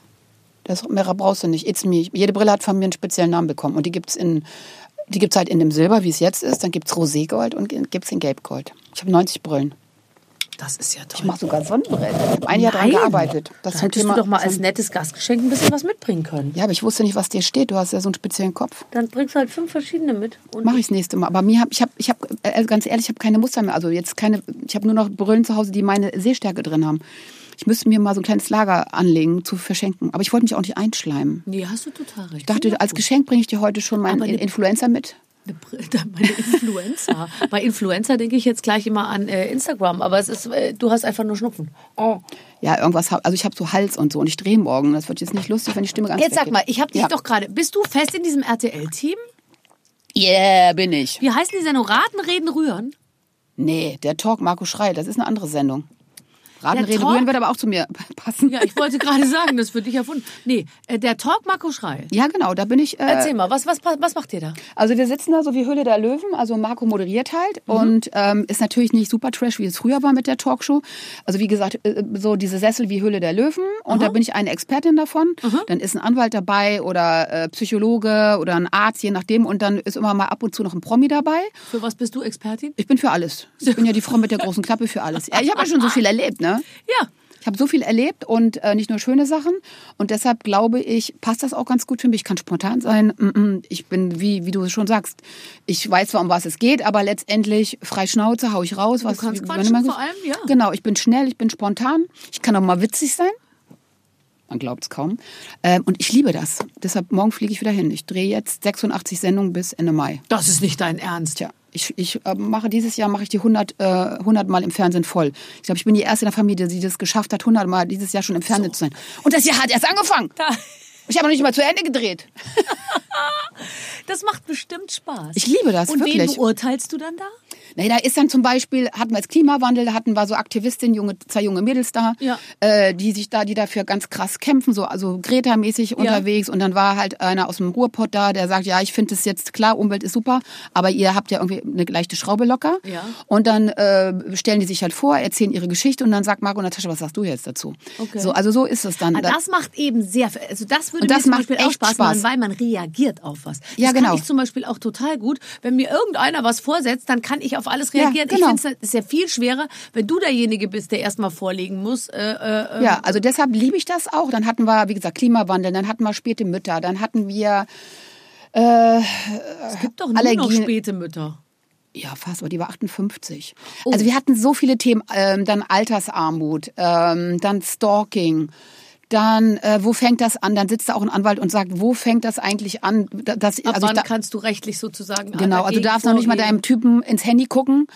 Das mehr brauchst du nicht. It's Me. Jede Brille hat von mir einen speziellen Namen bekommen. Und die gibt's in, die gibt's halt in dem Silber, wie es jetzt ist. Dann gibt's Roségold und gibt's in Gelbgold. Ich habe 90 Brillen. Das ist ja toll. Ich mache sogar Sonnenbrillen. Ich habe ein Jahr daran Nein. gearbeitet. Das da hättest Thema, du doch mal als nettes Gastgeschenk ein bisschen was mitbringen können. Ja, aber ich wusste nicht, was dir steht. Du hast ja so einen speziellen Kopf. Dann bringst du halt fünf verschiedene mit. Mache ich das nächste Mal. Aber mir hab, ich habe, ich hab, äh, ganz ehrlich, ich habe keine Muster mehr. Also jetzt keine, ich habe nur noch Brillen zu Hause, die meine Sehstärke drin haben. Ich müsste mir mal so ein kleines Lager anlegen zu verschenken. Aber ich wollte mich auch nicht einschleimen. Nee, hast du total recht. Ich dachte, als Geschenk bringe ich dir heute schon meinen Influencer mit. Meine Influencer. Bei Influencer denke ich jetzt gleich immer an äh, Instagram, aber es ist, äh, du hast einfach nur Schnupfen. Oh. Ja, irgendwas hab, also ich habe so Hals und so und ich drehe morgen. Das wird jetzt nicht lustig, wenn die Stimme ganz Jetzt sag mal, ich habe dich ja. doch gerade. Bist du fest in diesem RTL-Team? Yeah, bin ich. Wie heißen die Sendung? Raten, Reden, Rühren? Nee, der Talk Marco Schrei, das ist eine andere Sendung. Raten, Reden? Rühren wird aber auch zu mir passen. Ja, ich wollte gerade sagen, das wird dich erfunden. Nee, äh, der Talk Marco Schrei. Ja, genau, da bin ich. Äh, Erzähl mal, was, was, was macht ihr da? Also wir sitzen da so wie Höhle der Löwen, also Marco moderiert halt und ähm, ist natürlich nicht super trash, wie es früher war mit der Talkshow. Also wie gesagt, äh, so diese Sessel wie Höhle der Löwen und da bin ich eine Expertin davon. Dann ist ein Anwalt dabei oder äh, Psychologe oder ein Arzt, je nachdem und dann ist immer mal ab und zu noch ein Promi dabei. Für was bist du Expertin? Ich bin für alles. Ich bin ja die Frau mit der großen Klappe für alles. Ja, ich habe ja schon so viel erlebt, ne? Ja. Ich habe so viel erlebt und äh, nicht nur schöne Sachen. Und deshalb glaube ich, passt das auch ganz gut für mich. Ich kann spontan sein. Ich bin, wie, wie du es schon sagst, ich weiß zwar, um was es geht, aber letztendlich frei Schnauze, hau ich raus. Was, kannst wie- quatschen vor allem, ja. Genau, ich bin schnell, ich bin spontan. Ich kann auch mal witzig sein. Man glaubt es kaum. Ähm, und ich liebe das. Deshalb morgen fliege ich wieder hin. Ich drehe jetzt 86 Sendungen bis Ende Mai. Das ist nicht dein Ernst. Tja, ich, ich äh, mache dieses Jahr mache ich die 100, äh, 100 Mal im Fernsehen voll. Ich glaube, ich bin die erste in der Familie, die das geschafft hat, 100 Mal dieses Jahr schon im Fernsehen zu sein. Und das Jahr hat erst angefangen. Ich habe noch nicht mal zu Ende gedreht. Das macht bestimmt Spaß. Ich liebe das, Und wen wirklich. beurteilst du dann da? Nee, da ist dann zum Beispiel, hatten wir jetzt Klimawandel, da hatten wir so Aktivistinnen, junge, zwei junge Mädels da, Ja. äh, die sich da, die dafür ganz krass kämpfen, so also Greta-mäßig unterwegs. Und dann war halt einer aus dem Ruhrpott da, der sagt, ja, ich finde es jetzt klar, Umwelt ist super, aber ihr habt ja irgendwie eine leichte Schraube locker. Ja. Und dann äh, stellen die sich halt vor, erzählen ihre Geschichte und dann sagt Marco Natascha, was sagst du jetzt dazu? Okay. So, also so ist es dann. Ah, Da- Das macht eben sehr, also das würde Und mir das zum macht Beispiel auch echt Spaß, Spaß. machen, weil man reagiert auf was. Das Ja, kann genau. ich zum Beispiel auch total gut. Wenn mir irgendeiner was vorsetzt, dann kann ich auf alles Ja, reagieren. genau. Ich finde es ist ja viel schwerer, wenn du derjenige bist, der erstmal vorlegen muss. Äh, äh, Ja, also deshalb liebe ich das auch. Dann hatten wir, wie gesagt, Klimawandel, dann hatten wir späte Mütter, dann hatten wir es gibt doch nur noch Allergien- späte Mütter. Ja, fast, aber die war 58. Oh. Also wir hatten so viele Themen, ähm, dann Altersarmut, ähm, dann Stalking, dann äh, wo fängt das an? Dann sitzt da auch ein Anwalt und sagt, wo fängt das eigentlich an? Da- Das, Ab also ich wann da, kannst du rechtlich sozusagen genau, also dagegen du darfst noch nicht mal vorgehen? deinem Typen ins Handy gucken.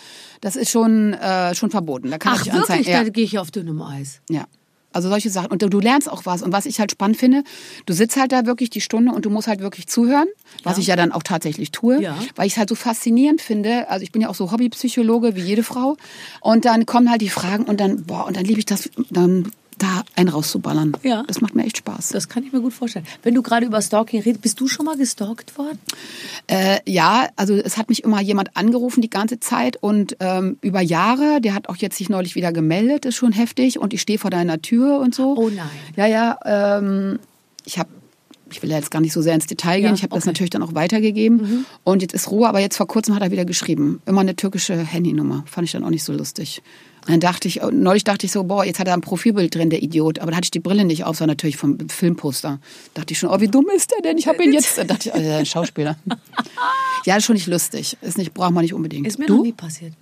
Das ist schon äh, schon verboten. Da kann Ach dich wirklich, anzeigen. Ja. da gehe ich auf dünnem Eis. Ja. Also solche Sachen. Und du, du lernst auch was. Und was ich halt spannend finde, du sitzt halt da wirklich die Stunde und du musst halt wirklich zuhören, was ich ja dann auch tatsächlich tue, Ja. weil ich es halt so faszinierend finde. Also ich bin ja auch so Hobbypsychologe wie jede Frau. Und dann kommen halt die Fragen und dann, boah, und dann liebe ich das, dann da einen rauszuballern. Ja. Das macht mir echt Spaß. Das kann ich mir gut vorstellen. Wenn du gerade über Stalking redest, bist du schon mal gestalkt worden? Äh, ja, also es hat mich immer jemand angerufen die ganze Zeit und ähm, über Jahre, der hat auch jetzt sich neulich wieder gemeldet, ist schon heftig und ich stehe vor deiner Tür und so. Oh nein. Ja, ja, ähm, ich habe Ich will ja jetzt gar nicht so sehr ins Detail gehen. Ja, ich habe das okay. Mhm. natürlich dann auch weitergegeben. Und jetzt ist Ruhe, aber jetzt vor kurzem hat er wieder geschrieben. Immer eine türkische Handynummer. Fand ich dann auch nicht so lustig. Dann dachte ich, neulich dachte ich so, boah, jetzt hat er ein Profilbild drin, der Idiot. Aber da hatte ich die Brille nicht auf, sondern natürlich vom Filmposter. Dachte ich schon, oh, wie dumm ist der denn? Ich habe ihn jetzt. Da dachte ich, oh, der ist ein Schauspieler. ja, ist schon nicht lustig. Ist nicht, braucht man nicht unbedingt. Ist mir du? noch nie passiert.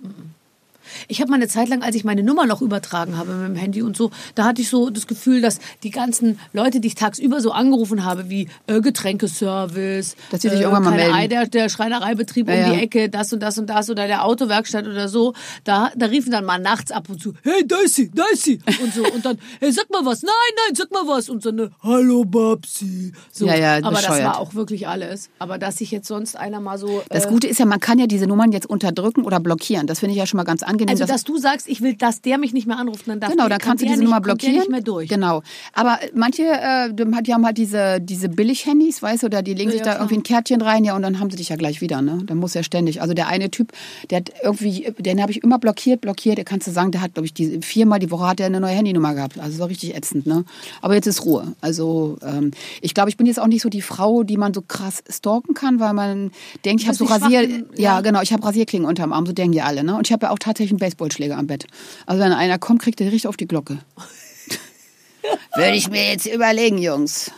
Ich habe mal eine Zeit lang, als ich meine Nummer noch übertragen habe mit dem Handy und so, da hatte ich so das Gefühl, dass die ganzen Leute, die ich tagsüber so angerufen habe, wie äh, Getränkeservice, Dass die sich irgendwann mal melden. Ei, der, der Schreinereibetrieb Ja, um die ja. Ecke, das und das und das oder der Autowerkstatt oder so, da, da riefen dann mal nachts ab und zu, hey, da ist sie, da ist sie und so und dann, hey, sag mal was, nein, nein, sag mal was und so eine, hallo Babsi. So. Ja, ja, Aber das bescheuert. war auch wirklich alles. Aber dass sich jetzt sonst einer mal so... Das äh, Gute ist ja, man kann ja diese Nummern jetzt unterdrücken oder blockieren. Das finde ich ja schon mal ganz angenehm. Also, dass- dass du sagst, ich will, dass der mich nicht mehr anruft, dann darf Genau, dann kannst du diese Nummer blockieren. nicht mehr durch. Genau. Aber manche, äh, die haben halt diese, diese Billig-Handys, weißt du, oder die legen sich Ja, da klar. irgendwie ein Kärtchen rein, ja, und dann haben sie dich ja gleich wieder, ne? Dann muss er ständig. Also der eine Typ, der hat irgendwie, den habe ich immer blockiert, blockiert. Der kannst du sagen, der hat, glaube ich, die, viermal die Woche hat er eine neue Handynummer gehabt. Also so richtig ätzend, ne? Aber jetzt ist Ruhe. Also ähm, ich glaube, ich bin jetzt auch nicht so die Frau, die man so krass stalken kann, weil man denkt, ich habe so Rasier, schwach in- ja, ja. genau, ich habe Rasierklingen unterm Arm, so denken die alle, ne? Und ich habe ja auch tatsächlich einen Baseballschläger am Bett. Also wenn einer kommt, kriegt er richtig auf die Glocke. Würde ich mir jetzt überlegen, Jungs.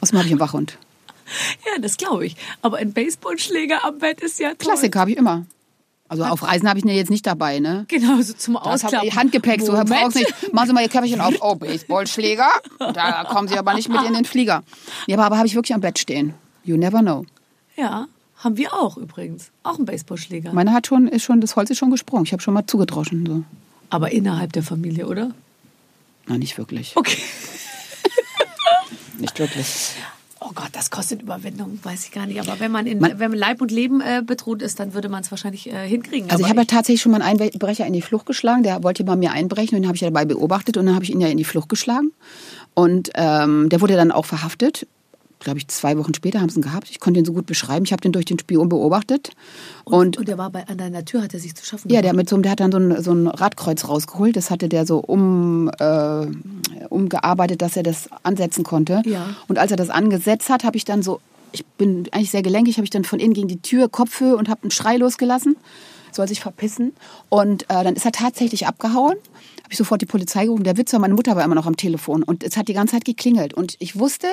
Außerdem habe ich einen Wachhund. Ja, das glaube ich. Aber ein Baseballschläger am Bett ist ja toll. Klassiker habe ich immer. Also auf Reisen habe ich ihn ja jetzt nicht dabei, ne? Genau, so zum Das hab Ausklappen. ich Handgepäck, so Moment. brauchst nicht. Machen Sie mal Ihr Köpfchen auf. Oh, Baseballschläger. Da kommen Sie aber nicht mit in den Flieger. Ja, aber, aber habe ich wirklich am Bett stehen. You never know. Ja, haben wir auch übrigens. Auch ein Baseballschläger. Meine hat schon, ist schon, das Holz ist schon gesprungen. Ich habe schon mal zugedroschen. So. Aber innerhalb der Familie, oder? Na, nicht wirklich. Okay. Nicht wirklich. Oh Gott, das kostet Überwindung, weiß ich gar nicht. Aber wenn man in Man- wenn man Leib und Leben äh, bedroht ist, dann würde man es wahrscheinlich äh, hinkriegen. Also ich Aber habe ja tatsächlich schon mal einen Einbrecher in die Flucht geschlagen. Der wollte bei mir einbrechen und den habe ich ja dabei beobachtet und dann habe ich ihn ja in die Flucht geschlagen. Und ähm, der wurde dann auch verhaftet. Glaube ich, zwei Wochen später haben sie ihn gehabt. Ich konnte ihn so gut beschreiben. Ich habe den durch den Spion beobachtet. und, Und, und der war bei, an deiner Tür, hat er sich zu schaffen ja, der, mit so, der hat dann so ein, so ein Radkreuz rausgeholt. Das hatte der so um, äh, umgearbeitet, dass er das ansetzen konnte. Ja. Und als er das angesetzt hat, habe ich dann so, ich bin eigentlich sehr gelenkig, habe ich dann von innen gegen die Tür Kopfhöhe und habe einen Schrei losgelassen. Soll sich verpissen. Und äh, dann ist er tatsächlich abgehauen. Habe ich sofort die Polizei gerufen. Der Witz war, meine Mutter war immer noch am Telefon. Und es hat die ganze Zeit geklingelt. Und ich wusste,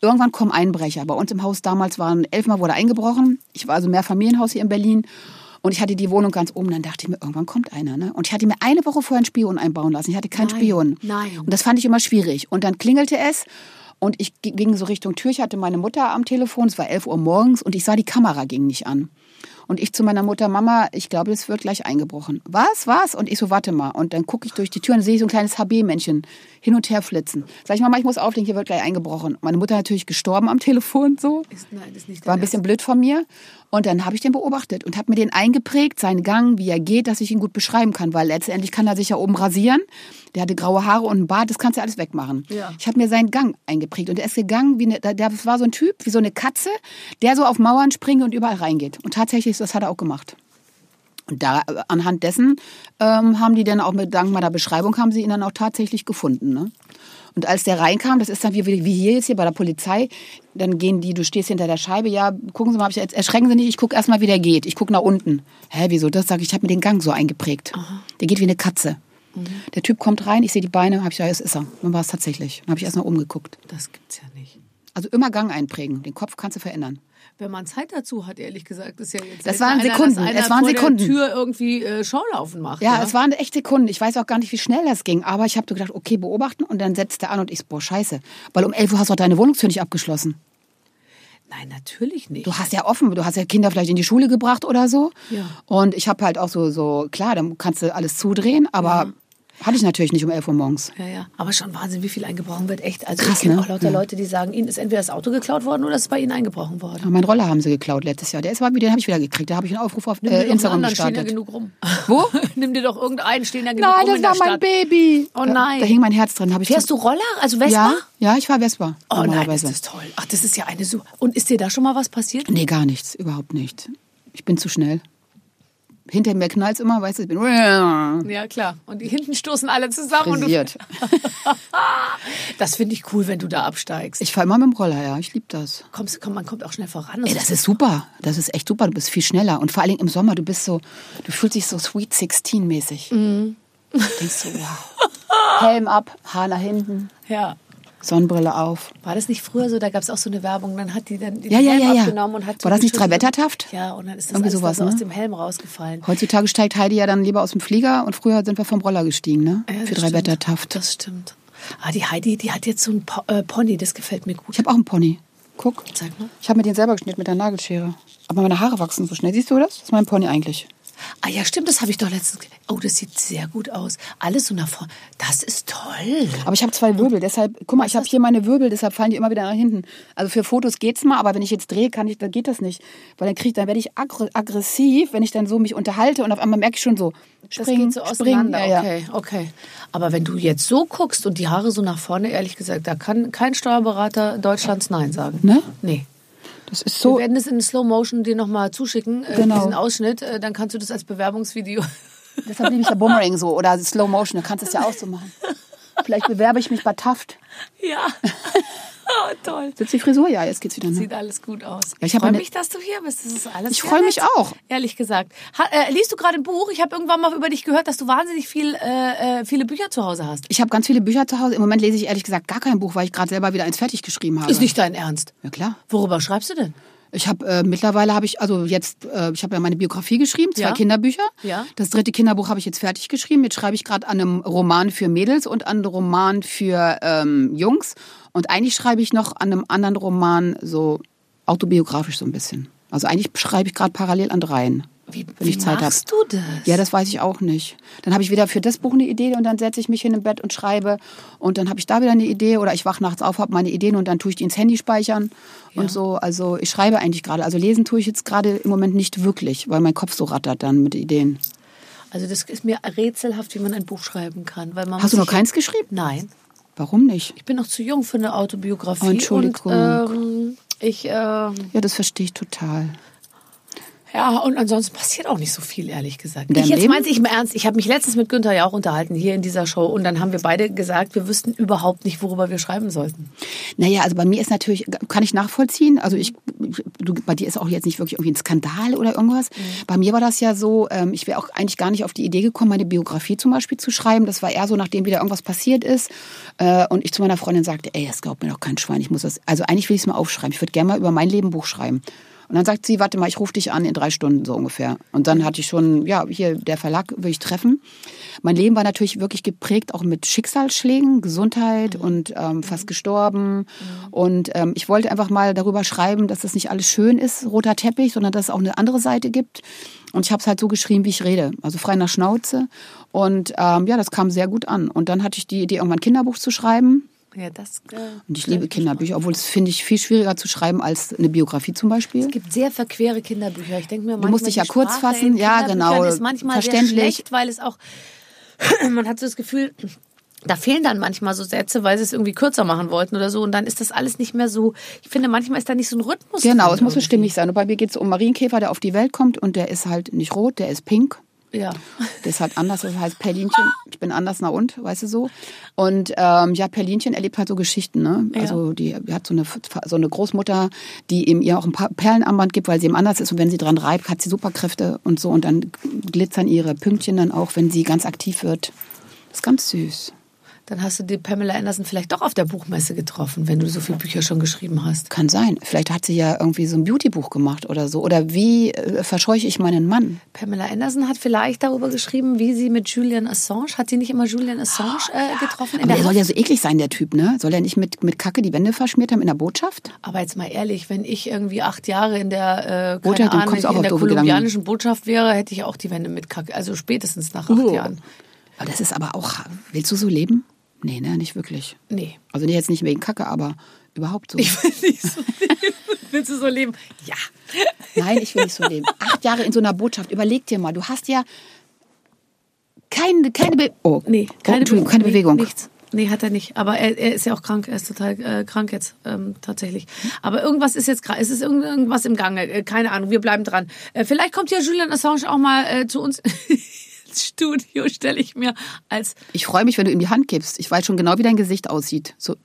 irgendwann kommen Einbrecher. Bei uns im Haus damals waren elfmal wurde eingebrochen. Ich war also mehr Familienhaus hier in Berlin. Und ich hatte die Wohnung ganz oben. Dann dachte ich mir, irgendwann kommt einer. Ne? Und ich hatte mir eine Woche vorher einen Spion einbauen lassen. Ich hatte keinen Nein, Spion. nein. Und das fand ich immer schwierig. Und dann klingelte es. Und ich ging so Richtung Tür. Ich hatte meine Mutter am Telefon. Es war 11 Uhr morgens. Und ich sah, die Kamera ging nicht an. Und ich zu meiner Mutter, Mama, ich glaube, es wird gleich eingebrochen. Was, was? Und ich so, warte mal. Und dann gucke ich durch die Tür und sehe ich so ein kleines HB-Männchen hin und her flitzen. Sag ich, Mama, ich muss auflegen, hier wird gleich eingebrochen. Meine Mutter natürlich gestorben am Telefon so. Ist, nein, ist nicht War ein bisschen blöd von mir. Und dann habe ich den beobachtet und habe mir den eingeprägt, seinen Gang, wie er geht, dass ich ihn gut beschreiben kann. Weil letztendlich kann er sich ja oben rasieren. Der hatte graue Haare und einen Bart, das kannst du alles wegmachen. Ja. Ich habe mir seinen Gang eingeprägt. Und der ist gegangen wie eine, der- der war so ein Typ, wie so eine Katze, der so auf Mauern springt und überall reingeht. Und tatsächlich, das hat er auch gemacht. Und da, äh, anhand dessen ähm, haben die dann auch mit dank meiner Beschreibung haben sie ihn dann auch tatsächlich gefunden. Ne? Und als der reinkam, das ist dann wie, wie hier jetzt hier bei der Polizei, dann gehen die, du stehst hinter der Scheibe, ja, gucken Sie mal, ich erschrecken Sie nicht, ich gucke erstmal, wie der geht. Ich gucke nach unten. Hä, wieso? Das sage ich, ich habe mir den Gang so eingeprägt. Der geht wie eine Katze. Der Typ kommt rein, ich sehe die Beine, habe ich, ja, das ist er. Dann war es tatsächlich. Dann habe ich erstmal umgeguckt. Das gibt's ja nicht. Also immer Gang einprägen. Den Kopf kannst du verändern. Wenn man Zeit dazu hat, ehrlich gesagt, ist ja jetzt Das waren einer, Sekunden. Es waren Sekunden. Tür irgendwie äh, Schaulaufen macht. Ja, Ja, es waren echt Sekunden. Ich weiß auch gar nicht, wie schnell das ging. Aber ich habe gedacht, okay, beobachten. Und dann setzt er an und ich boah, scheiße. Weil um 11 Uhr hast du auch deine Wohnungstür nicht abgeschlossen. Nein, natürlich nicht. Du hast ja offen, du hast ja Kinder vielleicht in die Schule gebracht oder so. Ja. Und ich habe halt auch so, so, klar, dann kannst du alles zudrehen, aber hatte ich natürlich nicht um 11 Uhr morgens. Ja, ja. Aber schon Wahnsinn, wie viel eingebrochen wird. Echt. Also Krass, ich kenne ne? auch lauter Ja. Leute, die sagen, ihnen ist entweder das Auto geklaut worden oder es ist bei ihnen eingebrochen worden. Aber mein Roller haben sie geklaut letztes Jahr. Der ist den habe ich wieder gekriegt. Da habe ich einen Aufruf auf Nimm äh, Instagram anderen, stehen ja gestartet. genug rum. Wo? Nimm dir doch irgendeinen, stehen ja genug Nein, rum das in der war mein Stadt. Baby. Oh Da- nein. Da hing mein Herz drin. Ich Fährst du Roller? Also Vespa? Ja, ja, ich war Vespa. Oh nein, ist das toll. Ach, das ist ja eine super. Und ist dir da schon mal was passiert? Nee, gar nichts, überhaupt nicht. Ich bin zu schnell. Hinter mir knallt's immer, weißt du, ich bin Ja, klar. Und die hinten stoßen alle zusammen. Und du, frisiert. das finde ich cool, wenn du da absteigst. Ich fahre immer mit dem Roller, ja, ich liebe das. Kommst, komm, man kommt auch schnell voran. Ey, das ist super. Das ist echt super. Du bist viel schneller. Und vor allen Dingen im Sommer, du bist so, du fühlst dich so Sweet 16 mäßig. Mhm. Du denkst so, wow. Helm ab, Haar nach hinten, Ja. Sonnenbrille auf. War das nicht früher so? Da gab es auch so eine Werbung, dann hat die dann den Ja, Helm ja, ja. abgenommen und hat War das nicht. Drei-Wettertaft? Ja, und dann ist das Irgendwie sowas, so ne? aus dem Helm rausgefallen. Heutzutage steigt Heidi ja dann lieber aus dem Flieger und früher sind wir vom Roller gestiegen, ne? Ja, das Für drei stimmt. Wettertaft. Das stimmt. Ah, die Heidi, die hat jetzt so ein po äh, Pony, das gefällt mir gut. Ich habe auch einen Pony. Guck. Zeig mal. Ich habe mir den selber geschnitten mit der Nagelschere. Aber meine Haare wachsen so schnell. Siehst du das? Das ist mein Pony eigentlich. Ah ja, stimmt, das habe ich doch letztens. Oh, das sieht sehr gut aus. Alles so nach vorne. Das ist toll. Aber ich habe zwei Wirbel, deshalb, guck mal, ich habe hier meine Wirbel, deshalb fallen die immer wieder nach hinten. Also für Fotos geht's mal, aber wenn ich jetzt drehe, kann ich, dann geht das nicht. Weil dann krieg, dann werde ich aggr aggressiv, wenn ich dann so mich unterhalte und auf einmal merke ich schon so, Das springen, geht so springen. Ja, ja. Okay, okay. Aber wenn du jetzt so guckst und die Haare so nach vorne, ehrlich gesagt, da kann kein Steuerberater Deutschlands Nein sagen. Ne? Nee. Das ist Wir so, werden es in Slow Motion dir nochmal zuschicken, äh, Genau. diesen Ausschnitt. Äh, dann kannst du das als Bewerbungsvideo. deshalb liebe ich ja Boomerang so oder Slow Motion, da kannst du es ja auch so machen. Vielleicht bewerbe ich mich bei Taft. ja. oh, toll. Sitzt die Frisur? Ja, jetzt geht's wieder. Ne? Sieht alles gut aus. Ja, ich ich freue mich, dass du hier bist. Das ist alles Ich sehr freu mich auch. Ehrlich gesagt. Ha, äh, liest du gerade ein Buch? Ich habe irgendwann mal über dich gehört, dass du wahnsinnig viel, äh, äh, viele Bücher zu Hause hast. Ich habe ganz viele Bücher zu Hause. Im Moment lese ich ehrlich gesagt gar kein Buch, weil ich gerade selber wieder eins fertig geschrieben habe. Ist nicht dein Ernst. Ja klar. Worüber schreibst du denn? Ich habe äh, mittlerweile habe ich also jetzt äh, ich habe ja meine Biografie geschrieben, zwei Ja. Kinderbücher. Ja. Das dritte Kinderbuch habe ich jetzt fertig geschrieben. Jetzt schreibe ich gerade an einem Roman für Mädels und an einem Roman für ähm, Jungs. Und eigentlich schreibe ich noch an einem anderen Roman so autobiografisch so ein bisschen. Also eigentlich schreibe ich gerade parallel an dreien. Wie, wenn wie ich Zeit habe. du das? Ja, das weiß ich auch nicht. Dann habe ich wieder für das Buch eine Idee und dann setze ich mich hin im Bett und schreibe und dann habe ich da wieder eine Idee oder ich wach nachts auf, habe meine Ideen und dann tue ich die ins Handy speichern und so. Also ich schreibe eigentlich gerade. Also lesen tue ich jetzt gerade im Moment nicht wirklich, weil mein Kopf so rattert dann mit Ideen. Also das ist mir rätselhaft, wie man ein Buch schreiben kann. Weil man Hast du noch keins geschrieben? Nein. Warum nicht? Ich bin noch zu jung für eine Autobiografie. Oh, Entschuldigung. Und, ähm, ich, ähm, Ja, das verstehe ich total. Ja, und ansonsten passiert auch nicht so viel, ehrlich gesagt. Ich jetzt meinte ich im Ernst. Ich habe mich letztens mit Günther ja auch unterhalten, hier in dieser Show. Und dann haben wir beide gesagt, wir wüssten überhaupt nicht, worüber wir schreiben sollten. Naja, also bei mir ist natürlich, kann ich nachvollziehen, also ich, du, bei dir ist auch jetzt nicht wirklich irgendwie ein Skandal oder irgendwas. Bei mir war das ja so, ähm, ich wäre auch eigentlich gar nicht auf die Idee gekommen, meine Biografie zum Beispiel zu schreiben. Das war eher so, nachdem wieder irgendwas passiert ist äh, und ich zu meiner Freundin sagte, ey, das glaubt mir doch kein Schwein, ich muss das, also eigentlich will ich es mal aufschreiben. Ich würde gerne mal über mein Leben Buch schreiben. Und dann sagt sie, warte mal, ich rufe dich an in drei Stunden so ungefähr. Und dann hatte ich schon, ja, hier der Verlag will ich treffen. Mein Leben war natürlich wirklich geprägt auch mit Schicksalsschlägen, Gesundheit und ähm, fast gestorben. Und ähm, ich wollte einfach mal darüber schreiben, dass das nicht alles schön ist, roter Teppich, sondern dass es auch eine andere Seite gibt. Und ich habe es halt so geschrieben, wie ich rede, also frei nach Schnauze. Und ähm, ja, das kam sehr gut an. Und dann hatte ich die Idee, irgendwann ein Kinderbuch zu schreiben. Ja, das. Äh, Und ich liebe Kinderbücher, obwohl es finde ich viel schwieriger zu schreiben als eine Biografie zum Beispiel. Es gibt sehr verquere Kinderbücher. Ich denke mir manchmal, musst dich ja die kurz Sprache fassen. Ja, genau. ist manchmal sehr Verständlich. schlecht, weil es auch man hat so das Gefühl, da fehlen dann manchmal so Sätze, weil sie es irgendwie kürzer machen wollten oder so und dann ist das alles nicht mehr so. Ich finde, manchmal ist da nicht so ein Rhythmus. Genau, drin es muss so stimmig sein. Und bei mir geht es um Marienkäfer, der auf die Welt kommt und der ist halt nicht rot, der ist pink. Ja. Der ist halt anders, das heißt Perlinchen. Ich bin anders, na und, weißt du so. Und ähm, ja, Perlinchen erlebt halt so Geschichten. Ne? Ja. Also die, hat so eine, so eine Großmutter, die ihm ihr auch ein paar Perlenarmband gibt, weil sie ihm anders ist. Und wenn sie dran reibt, hat sie Superkräfte und so. Und dann glitzern ihre Pünktchen dann auch, wenn sie ganz aktiv wird. Das ist ganz süß. Dann hast du die Pamela Anderson vielleicht doch auf der Buchmesse getroffen, wenn du so viele Bücher schon geschrieben hast. Kann sein. Vielleicht hat sie ja irgendwie so ein Beautybuch gemacht oder so. Oder wie äh, verscheuche ich meinen Mann? Pamela Anderson hat vielleicht darüber geschrieben, wie sie mit Julian Assange, hat sie nicht immer Julian Assange äh, getroffen? in Aber der der soll ja so eklig sein, der Typ, ne? Soll er nicht mit, mit Kacke die Wände verschmiert haben in der Botschaft? Aber jetzt mal ehrlich, wenn ich irgendwie acht Jahre in der, äh, du Ahnung, in der kolumbianischen Botschaft wäre, hätte ich auch die Wände mit Kacke. Also spätestens nach acht Oh. Jahren. Aber das ist aber auch. Willst du so leben? Nee, ne, nicht wirklich. Nee. Also nicht jetzt nicht wegen Kacke, aber überhaupt so. Ich will nicht so leben. Willst du so leben? Ja. Nein, ich will nicht so leben. Acht Jahre in so einer Botschaft. Überleg dir mal, du hast ja keine, keine Be oh. Nee, oh, keine Be- keine nee, Bewegung. nichts. Nee, hat er nicht. Aber er, er ist ja auch krank. Er ist total äh, krank jetzt, ähm, tatsächlich. Aber irgendwas ist jetzt gerade, es ist irgend- irgendwas im Gange. Äh, keine Ahnung, wir bleiben dran. Äh, vielleicht kommt ja Julian Assange auch mal äh, zu uns ins Studio, stelle ich mir als, Ich freue mich, wenn du ihm die Hand gibst. Ich weiß schon genau, wie dein Gesicht aussieht. So,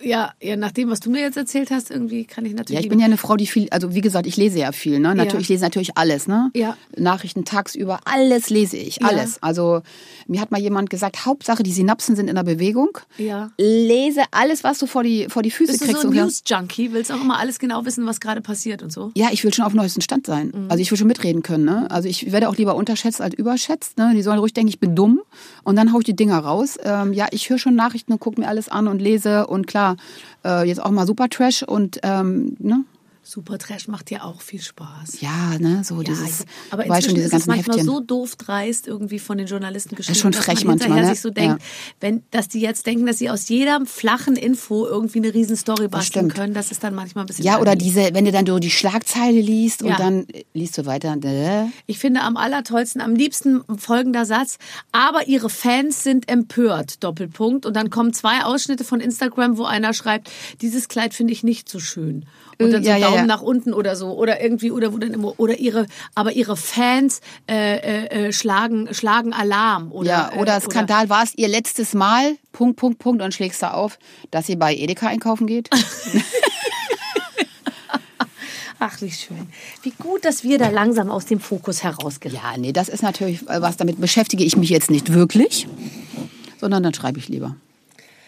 ja, ja, nach dem, was du mir jetzt erzählt hast, irgendwie kann ich natürlich. ja, ich bin ja eine Frau, die viel, also wie gesagt, ich lese ja viel. Ne? Natürlich, ich lese natürlich alles. Ne? Ja. Nachrichten tagsüber, alles lese ich, Ja. alles. Also mir hat mal jemand gesagt, Hauptsache die Synapsen sind in der Bewegung. Ja. Lese alles, was du vor die, vor die Füße Bist du kriegst. so ein News-Junkie? Willst auch immer alles genau wissen, was gerade passiert und so? Ja, ich will schon auf dem neuesten Stand sein. Mhm. Also ich will schon mitreden können. Ne? Also ich werde auch lieber unterschätzt als überschätzt. Ne? Die sollen ruhig denken, ich bin dumm. Und dann hau ich die Dinger raus. Ähm, ja, ich höre schon Nachrichten und gucke mir alles an und lese. Und klar, äh, jetzt auch mal Super Trash und ähm, ne? Super Trash macht ja auch viel Spaß. ja, ne, so Ja, dieses, ich- aber inzwischen schon, diese ist es ganzen manchmal Heftchen. so doof dreist irgendwie von den Journalisten geschrieben, schon dass frech man hinterher manchmal, ne? sich so denkt, Ja. wenn, dass die jetzt denken, dass sie aus jeder flachen Info irgendwie eine Riesenstory basteln stimmt. können, das ist dann manchmal ein bisschen ja, oder diese, wenn du dann so die Schlagzeile liest Ja. und dann liest du weiter. Äh, Ich finde am allertollsten, am liebsten folgender Satz, aber ihre Fans sind empört, Doppelpunkt. Und dann kommen zwei Ausschnitte von Instagram, wo einer schreibt, dieses Kleid finde ich nicht so schön. Und Äh, dann so ja, Daumen ja. nach unten oder so. Oder irgendwie, oder wo dann immer, oder ihre, aber ihre Fans äh, äh, äh, schlagen, schlagen Alarm. Oder, ja, oder äh, Skandal, war es ihr letztes Mal, Punkt, Punkt, Punkt, und schlägst da auf, dass sie bei Edeka einkaufen geht? Ach, wie schön. Wie gut, dass wir da langsam aus dem Fokus herausgelangen. Ja, nee, das ist natürlich äh, was, damit beschäftige ich mich jetzt nicht wirklich, sondern dann schreibe ich lieber.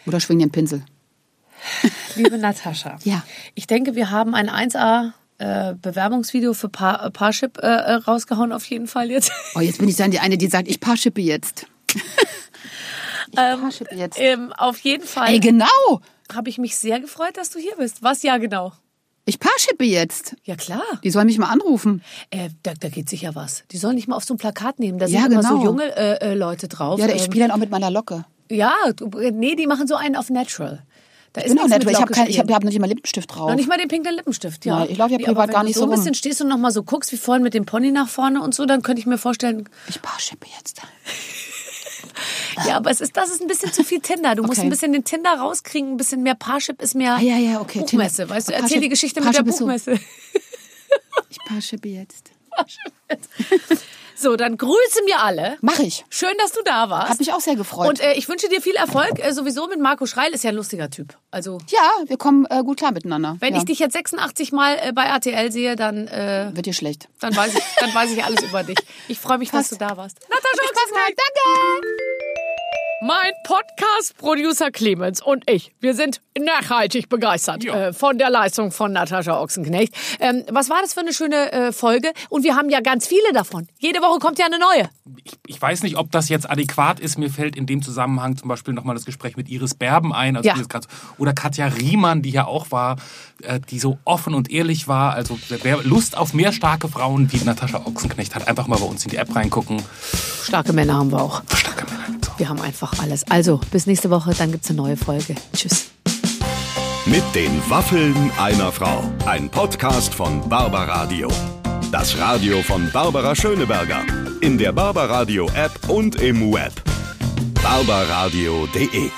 Oder schwing den Pinsel. Liebe Natascha. Ja. Ich denke, wir haben ein 1A äh, Bewerbungsvideo für Par äh, Parship äh, äh, rausgehauen auf jeden Fall jetzt. Oh, jetzt bin ich dann die eine, die sagt, ich paarschippe jetzt. ich paarschippe jetzt. ähm, auf jeden Fall Ey, genau. habe ich mich sehr gefreut, dass du hier bist. Was ja genau? Ich paarschippe jetzt. Ja klar. Die sollen mich mal anrufen. Äh, da, da geht sicher was. Die sollen nicht mal auf so ein Plakat nehmen. Da Ja, sind immer so genau. junge äh, Leute drauf. Ja, ich Ähm, spiele dann auch mit meiner Locke. ja, nee, die machen so einen auf Natural. Da Ich bin nichts nett, weil ich habe hab, hab noch nicht mal Lippenstift drauf. Noch nicht mal den pinken Lippenstift, ja. Ja, ich laufe ja Nee, privat wenn gar du nicht so so ein bisschen stehst und noch mal so guckst, wie vorhin mit dem Pony nach vorne und so, dann könnte ich mir vorstellen, Ich paarschippe jetzt. ja, aber es ist, das ist ein bisschen zu viel Tinder. Du musst Okay. ein bisschen den Tinder rauskriegen, ein bisschen mehr Parship ist mehr Ah, ja, ja, okay, Buchmesse, weißt du? Parship- Erzähl die Geschichte mit der Parship ist so- Buchmesse. Ich paarschippe jetzt. So, dann grüße mir alle. Mach ich. Schön, dass du da warst. Hat mich auch sehr gefreut. Und äh, ich wünsche dir viel Erfolg. Äh, sowieso mit Marco Schreil ist ja ein lustiger Typ. Also, ja, wir kommen äh, gut klar miteinander. wenn ja. ich dich jetzt 86 Mal äh, bei RTL sehe, dann, äh, Wird dir schlecht. dann, weiß ich, dann weiß ich alles über dich. Ich freue mich, dass du da warst. Natascha. Danke. Mein Podcast-Producer Clemens und ich, wir sind nachhaltig begeistert äh, von der Leistung von Natascha Ochsenknecht. Ähm, was war das für eine schöne äh, Folge? Und wir haben ja ganz viele davon. Jede Woche kommt ja eine neue. Ich, ich weiß nicht, ob das jetzt adäquat ist. Mir fällt in dem Zusammenhang zum Beispiel nochmal das Gespräch mit Iris Berben ein. Also Ja. oder Katja Riemann, die ja auch war, äh, die so offen und ehrlich war. Also wer Lust auf mehr starke Frauen wie Natascha Ochsenknecht hat, einfach mal bei uns in die App reingucken. Starke Männer haben wir auch. Starke Männer. Wir haben einfach alles. Also, bis nächste Woche, dann gibt's eine neue Folge. Tschüss. Mit den Waffeln einer Frau. Ein Podcast von Barbaradio. Das Radio von Barbara Schöneberger. In der Barbaradio App und im Web. barbaradio.de